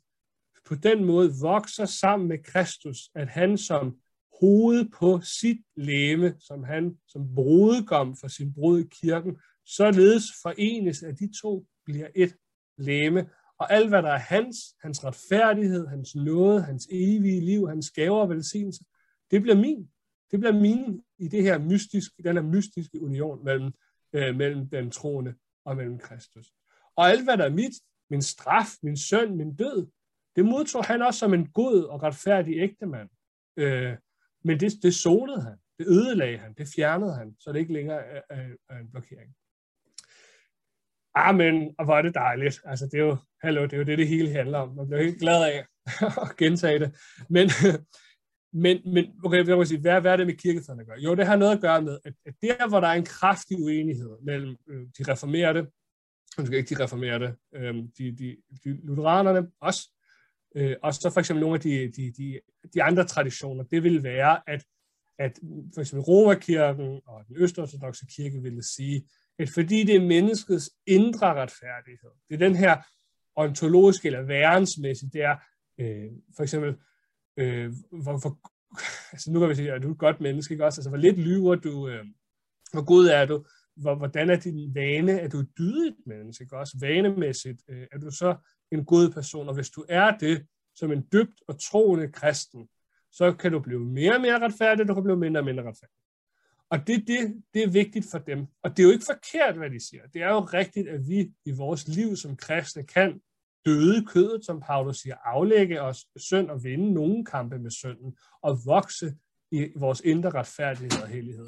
på den måde vokser sammen med Kristus, at han som hoved på sit læme, som han som brudgom for sin brud i kirken, således forenes, at de to bliver et læme, og alt hvad der er hans, hans retfærdighed, hans nåde, hans evige liv, hans gaver og velsignelse, det bliver min. Det bliver min i det her mystiske, den her mystiske union mellem, øh, mellem den troende og mellem Kristus. Og alt hvad der er mit, min straf, min søn, min død, det modtog han også som en god og retfærdig ægtemand. Øh, men det, det zonede han, det ødelagde han, det fjernede han, så det ikke længere er, er, er en blokering. Ah, Amen, og hvor er det dejligt. Altså, det er jo, hallo, det er jo det, det hele handler om. Man bliver helt glad af (laughs) at gentage det. Men, (laughs) men, men okay, jeg sige, hvad, hvad er det med kirkefædrene at gøre? Jo, det har noget at gøre med, at, at der, hvor der er en kraftig uenighed mellem øh, de reformerede, måske ikke de reformerede, øh, de, de, de lutheranerne også, øh, og så for eksempel nogle af de, de, de, de andre traditioner, det vil være, at, at for eksempel Romerkirken og den østortodoxe kirke ville sige, at fordi det er menneskets indre retfærdighed, det er den her ontologiske eller værensmæssige, det er øh, for eksempel, øh, hvor, hvor, altså nu kan vi sige, at du er et godt menneske, ikke også? Altså, hvor lidt lyver du, øh, hvor god er du, hvor, hvordan er din vane, er du et dydigt menneske, ikke også? Vanemæssigt, øh, er du så en god person, og hvis du er det, som en dybt og troende kristen, så kan du blive mere og mere retfærdig, du kan blive mindre og mindre retfærdig. Og det, det, det er vigtigt for dem. Og det er jo ikke forkert, hvad de siger. Det er jo rigtigt, at vi i vores liv som kristne kan døde kødet, som Paulus siger, aflægge os synd og vinde nogle kampe med synden, og vokse i vores indre retfærdighed og hellighed.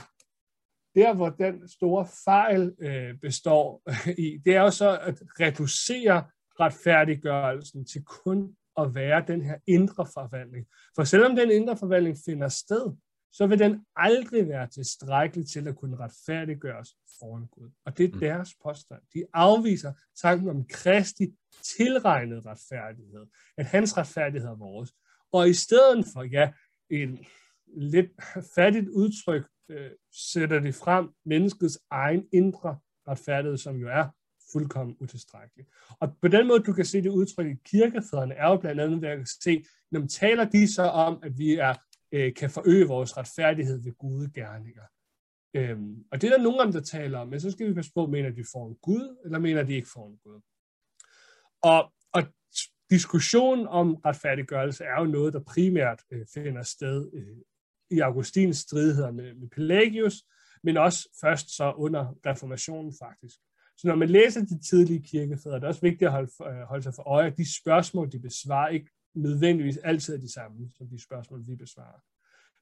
Der, hvor den store fejl øh, består (laughs) i, det er jo så at reducere retfærdiggørelsen til kun at være den her indre forvandling. For selvom den indre forvandling finder sted, så vil den aldrig være tilstrækkelig til at kunne retfærdiggøres foran Gud. Og det er mm. deres påstand. De afviser tanken om Kristi tilregnet retfærdighed, at hans retfærdighed er vores. Og i stedet for, ja, en lidt fattigt udtryk, øh, sætter de frem menneskets egen indre retfærdighed, som jo er fuldkommen utilstrækkelig. Og på den måde, du kan se det udtryk i kirkefædrene, er jo blandt andet, at kan se, når man taler de så om, at vi er øh, kan forøge vores retfærdighed ved gode gerninger. Øhm, og det er der nogen, der taler om, men så skal vi passe på, mener de får en Gud, eller mener de ikke får en Gud. Og, og diskussionen om retfærdiggørelse er jo noget, der primært øh, finder sted øh, i Augustins stridigheder med, med Pelagius, men også først så under reformationen faktisk. Så når man læser de tidlige kirkefædre, det er også vigtigt at holde, øh, holde sig for øje, at de spørgsmål, de besvarer, ikke nødvendigvis altid er de samme, som de spørgsmål, vi besvarer.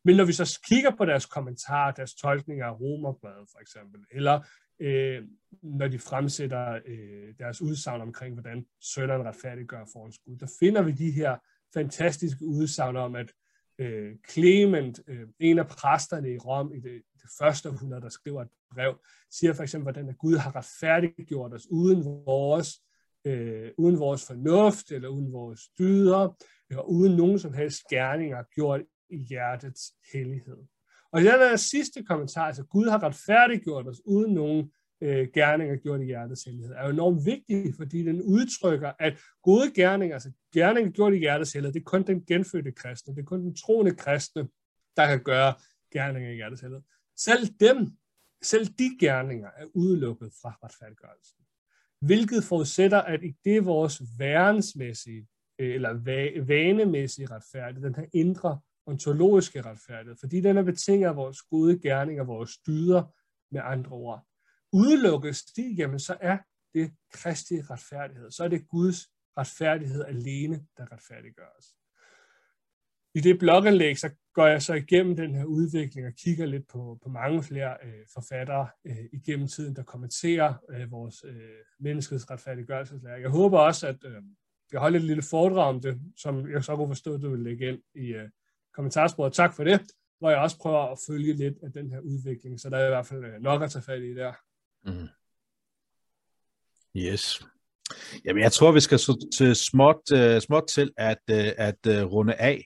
Men når vi så kigger på deres kommentarer, deres tolkninger af Romerbrevet for eksempel, eller øh, når de fremsætter øh, deres udsagn omkring, hvordan sønderen retfærdiggør foran Gud, der finder vi de her fantastiske udsagn om, at øh, Clement, øh, en af præsterne i Rom i det, det første århundrede, der skriver et brev, siger for eksempel, hvordan Gud har retfærdiggjort os uden vores øh, uden vores fornuft, eller uden vores dyder, øh, eller uden nogen som helst gerninger gjort i hjertets hellighed. Og det den der sidste kommentar, altså Gud har retfærdiggjort os uden nogen øh, gerninger gjort i hjertets hellighed, er jo enormt vigtig, fordi den udtrykker, at gode gerninger, altså gerninger gjort i hjertets hellighed, det er kun den genfødte kristne, det er kun den troende kristne, der kan gøre gerninger i hjertets hellighed. Selv dem, selv de gerninger er udelukket fra retfærdiggørelsen. hvilket forudsætter, at i det vores værensmæssige øh, eller vanemæssige retfærdighed, den her indre ontologiske retfærdighed, fordi den er betinget af vores gode gerninger, vores dyder med andre ord. Udelukkes de, jamen så er det kristi retfærdighed. Så er det Guds retfærdighed alene, der retfærdiggøres. I det blogindlæg, så går jeg så igennem den her udvikling og kigger lidt på, på mange flere øh, forfattere øh, igennem tiden, der kommenterer øh, vores øh, menneskets retfærdiggørelseslære. Jeg håber også, at øh, jeg holder et lille foredrag om det, som jeg så kunne forstå, at du vil lægge ind i øh, kommentarsporet. Tak for det, hvor jeg også prøver at følge lidt af den her udvikling, så der er i hvert fald øh, nok at tage fat i der. Mm. Yes. Jamen, jeg tror, vi skal så til småt, uh, småt til at, uh, at uh, runde af.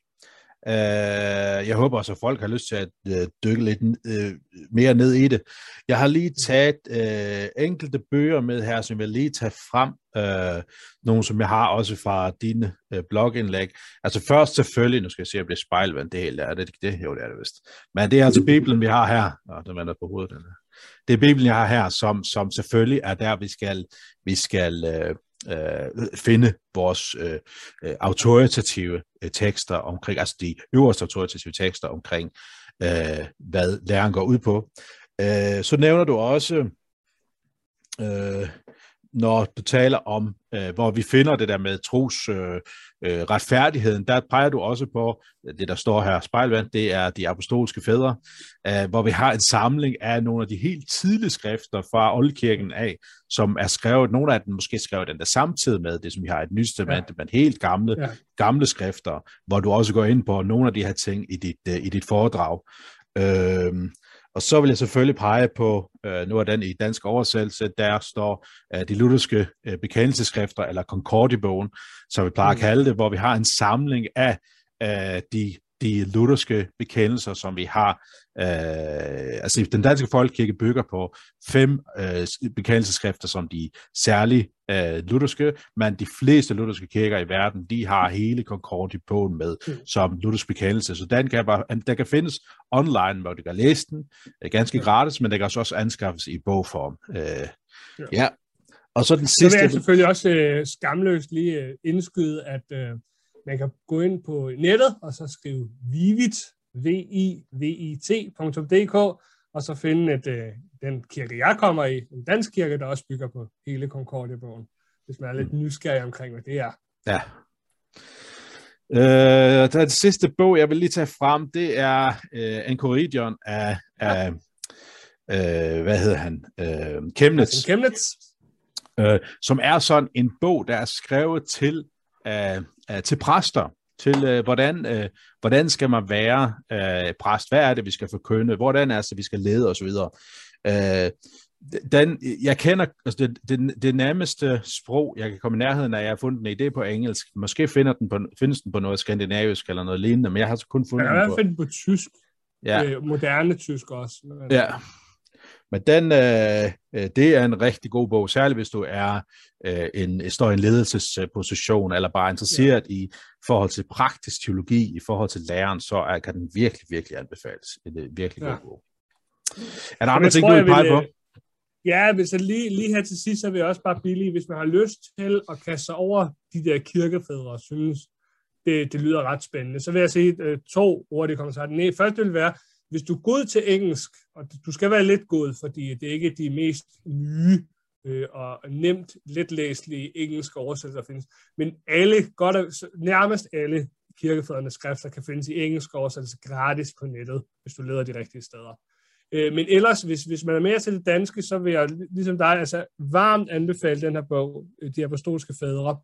Uh, jeg håber også, at folk har lyst til at øh, dykke lidt øh, mere ned i det. Jeg har lige taget uh, enkelte bøger med her, som jeg lige tager frem. Uh, nogle, som jeg har også fra dine blogindlæg. Altså først selvfølgelig, nu skal jeg se, at jeg bliver spejlvendt. Det hele er det ikke det? Jo, det er det vist. Men det er altså Bibelen, vi har her. Nå, den vender på hovedet, den her. Det er Bibelen, jeg har her, som, som selvfølgelig er der, vi skal, vi skal øh, øh, finde vores øh, øh, autoritative øh, tekster omkring, altså de øverste autoritative tekster omkring, øh, hvad læren går ud på. Øh, så nævner du også, øh, når du taler om, øh, hvor vi finder det der med tros øh, øh, retfærdigheden, der peger du også på, det der står her, spejlvand, det er de apostolske fædre, øh, hvor vi har en samling af nogle af de helt tidlige skrifter fra oldkirken af, som er skrevet, nogle af dem måske skrevet den der samtidig med det, som vi har et nyt ja. men helt gamle, ja. gamle skrifter, hvor du også går ind på nogle af de her ting i dit, uh, i dit foredrag. Øh, og så vil jeg selvfølgelig pege på, øh, nu er den i dansk oversættelse, der står øh, de lutherske øh, bekendelseskrifter, eller Concordiebogen, som vi plejer at mm. kalde det, hvor vi har en samling af øh, de de lutherske bekendelser, som vi har. Øh, altså den danske folkekirke bygger på fem øh, bekendelseskrifter, som de særligt øh, lutherske, men de fleste lutherske kirker i verden, de har hele Concordi med mm. som luthersk bekendelse. Så den kan, bare, den kan findes online, hvor du kan læse den, er ganske gratis, men den kan også anskaffes i bogform. Øh, ja. ja. Og så den sidste... Så vil jeg selvfølgelig også øh, skamløst lige øh, indskyde, at øh, man kan gå ind på nettet og så skrive vivit, v i v i t.dk og så finde et, øh, den kirke, jeg kommer i, en dansk kirke, der også bygger på hele Concordia-bogen, hvis man er lidt nysgerrig omkring, hvad det er. Ja. Øh, den sidste bog, jeg vil lige tage frem, det er øh, Enchiridion af, af øh, hvad hedder han? Øh, Chemnitz. Chemnitz. Øh, som er sådan en bog, der er skrevet til øh, til præster, til øh, hvordan, øh, hvordan skal man være øh, præst, hvad er det, vi skal forkynde, hvordan er det, vi skal lede osv. Øh, den, jeg kender altså det, det, det nærmeste sprog, jeg kan komme i nærheden af, jeg har fundet en idé på engelsk. Måske finder den på, findes den på noget skandinavisk eller noget lignende, men jeg har så kun fundet den på... Jeg har den på tysk. Ja. Øh, moderne tysk også. Men... Ja, men den, øh, øh, det er en rigtig god bog, særligt hvis du er øh, en, står i en ledelsesposition, eller bare interesseret ja. i forhold til praktisk teologi, i forhold til læreren, så er, kan den virkelig, virkelig anbefales. Det er virkelig ja. god bog. Er der andre ting, du vil pege på? Ja, hvis jeg lige, lige her til sidst, så vil jeg også bare billige, hvis man har lyst til at kaste sig over de der kirkefædre, synes, det, det lyder ret spændende. Så vil jeg sige to ord, det kommer så. Den første vil være, hvis du er god til engelsk, og du skal være lidt god, fordi det er ikke de mest nye øh, og nemt letlæselige engelske oversættelser, der findes, men alle, godt, nærmest alle kirkefædrenes skrifter kan findes i engelsk oversættelse gratis på nettet, hvis du leder de rigtige steder. Øh, men ellers, hvis, hvis man er mere til det danske, så vil jeg, ligesom dig, altså varmt anbefale den her bog, øh, De Apostolske Fædre,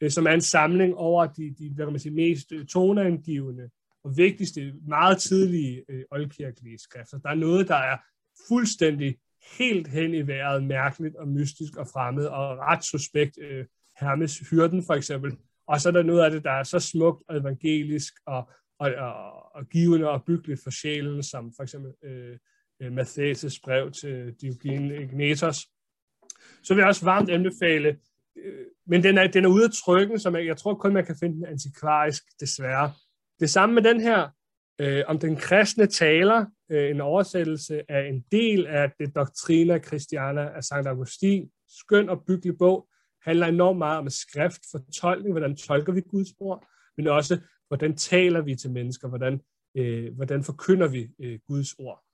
øh, som er en samling over de, de hvad kan man sige, mest øh, toneangivende og vigtigste, meget tidlige øh, oldkirkelige skrifter. Der er noget, der er fuldstændig helt hen i vejret, mærkeligt og mystisk og fremmed og ret suspekt. Øh, Hermes hyrden for eksempel. Og så er der noget af det, der er så smukt og evangelisk og, og, og, og givende og byggeligt for sjælen, som for eksempel øh, øh Matthæus' brev til Diogenes Så vil jeg også varmt anbefale, øh, men den er, den er ude af trykken, som man, jeg tror kun, man kan finde den antikvarisk, desværre. Det samme med den her, øh, om den kristne taler, øh, en oversættelse af en del af det Doctrina Christiana af Sankt Augustin, skøn og byggelig bog, handler enormt meget om skrift, fortolkning, hvordan tolker vi Guds ord, men også, hvordan taler vi til mennesker, hvordan, øh, hvordan forkynder vi øh, Guds ord.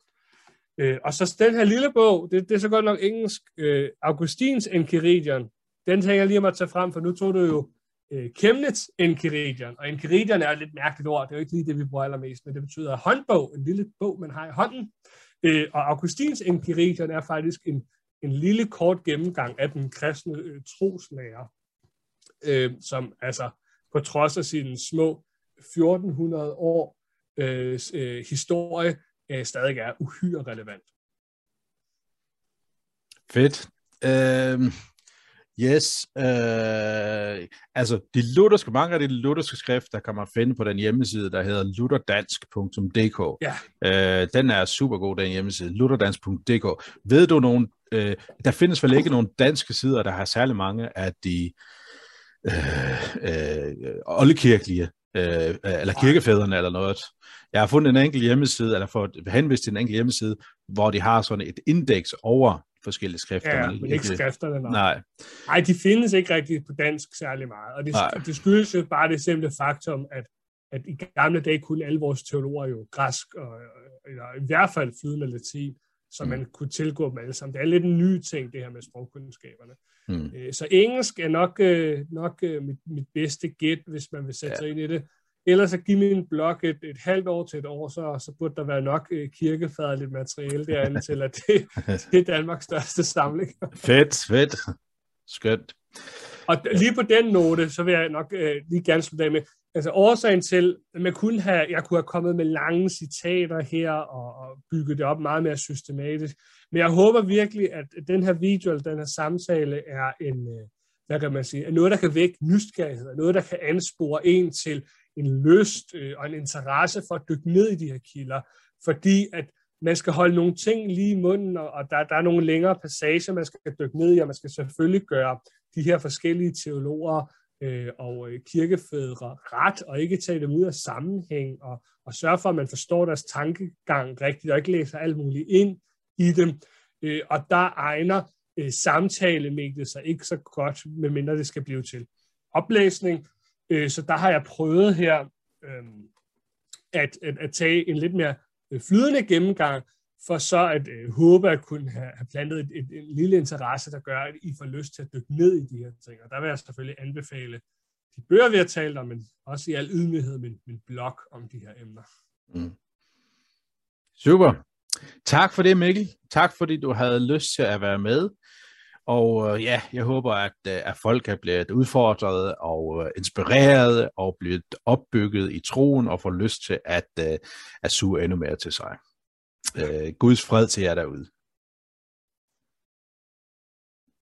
Øh, og så den her lille bog, det, det er så godt nok engelsk, øh, Augustins Enchiridion, den tænker jeg lige om at tage frem, for nu tog du jo øh, Chemnitz Enchiridion, og Enchiridion er et lidt mærkeligt ord, det er jo ikke lige det, vi bruger allermest, men det betyder håndbog, en lille bog, man har i hånden. Øh, og Augustins Enchiridion er faktisk en, en lille kort gennemgang af den kristne øh, troslærer, øh, som altså på trods af sine små 1400 år øh, øh, historie, øh, stadig er uhyre relevant. Fedt. Uh, yes. Uh, altså, de lutherske, mange af de lutherske skrifter kan man finde på den hjemmeside, der hedder lutherdansk.dk. Ja. Uh, den er super god, den hjemmeside, lutherdansk.dk. Ved du nogen, uh, der findes vel ikke nogen danske sider, der har særlig mange af de øh, øh, oldekirkelige, øh, eller kirkefædrene eller noget. Jeg har fundet en enkelt hjemmeside, eller fået henvist til en enkelt hjemmeside, hvor de har sådan et indeks over forskellige skrifter. Ja, men ikke skrifterne. Nej. nej. Nej, de findes ikke rigtig på dansk særlig meget. Og det, det skyldes jo bare det simple faktum, at, at i gamle dage kunne alle vores teologer jo græsk, og, eller i hvert fald flydende latin, så mm. man kunne tilgå dem alle sammen. Det er lidt en ny ting, det her med sprogkundskaberne. Mm. Øh, så engelsk er nok, øh, nok øh, mit, mit bedste gæt, hvis man vil sætte ja. sig ind i det. Ellers så giv min blog et, et halvt år til et år, så, så burde der være nok kirkefaderligt materiale derinde til, at det, (laughs) det er Danmarks største samling. fedt, fedt. Skønt. Og lige på den note, så vil jeg nok øh, lige gerne slutte af med, altså årsagen til, at man kunne have, jeg kunne have kommet med lange citater her og, og bygget det op meget mere systematisk, men jeg håber virkelig, at den her video, eller den her samtale, er en, øh, hvad kan man sige, er noget, der kan vække nysgerrighed, noget, der kan anspore en til en lyst øh, og en interesse for at dykke ned i de her kilder, fordi at man skal holde nogle ting lige i munden, og der, der er nogle længere passager, man skal dykke ned i, og man skal selvfølgelig gøre de her forskellige teologer øh, og øh, kirkefædre ret, og ikke tage dem ud af sammenhæng, og, og sørge for, at man forstår deres tankegang rigtigt, og ikke læser alt muligt ind i dem. Øh, og der egner øh, samtalemængde sig ikke så godt, medmindre det skal blive til oplæsning. Øh, så der har jeg prøvet her øh, at, at, at tage en lidt mere øh, flydende gennemgang, for så at øh, håbe at kunne have, have plantet et, et, en lille interesse, der gør, at I får lyst til at dykke ned i de her ting. Og der vil jeg selvfølgelig anbefale de bøger, vi har talt om, men også i al ydmyghed min, min blog om de her emner. Mm. Super. Tak for det, Mikkel. Tak fordi du havde lyst til at være med. Og øh, ja, jeg håber, at, øh, at folk er blevet udfordret og øh, inspireret og blevet opbygget i troen og får lyst til at, øh, at suge endnu mere til sig. Øh, Guds fred til jer derude.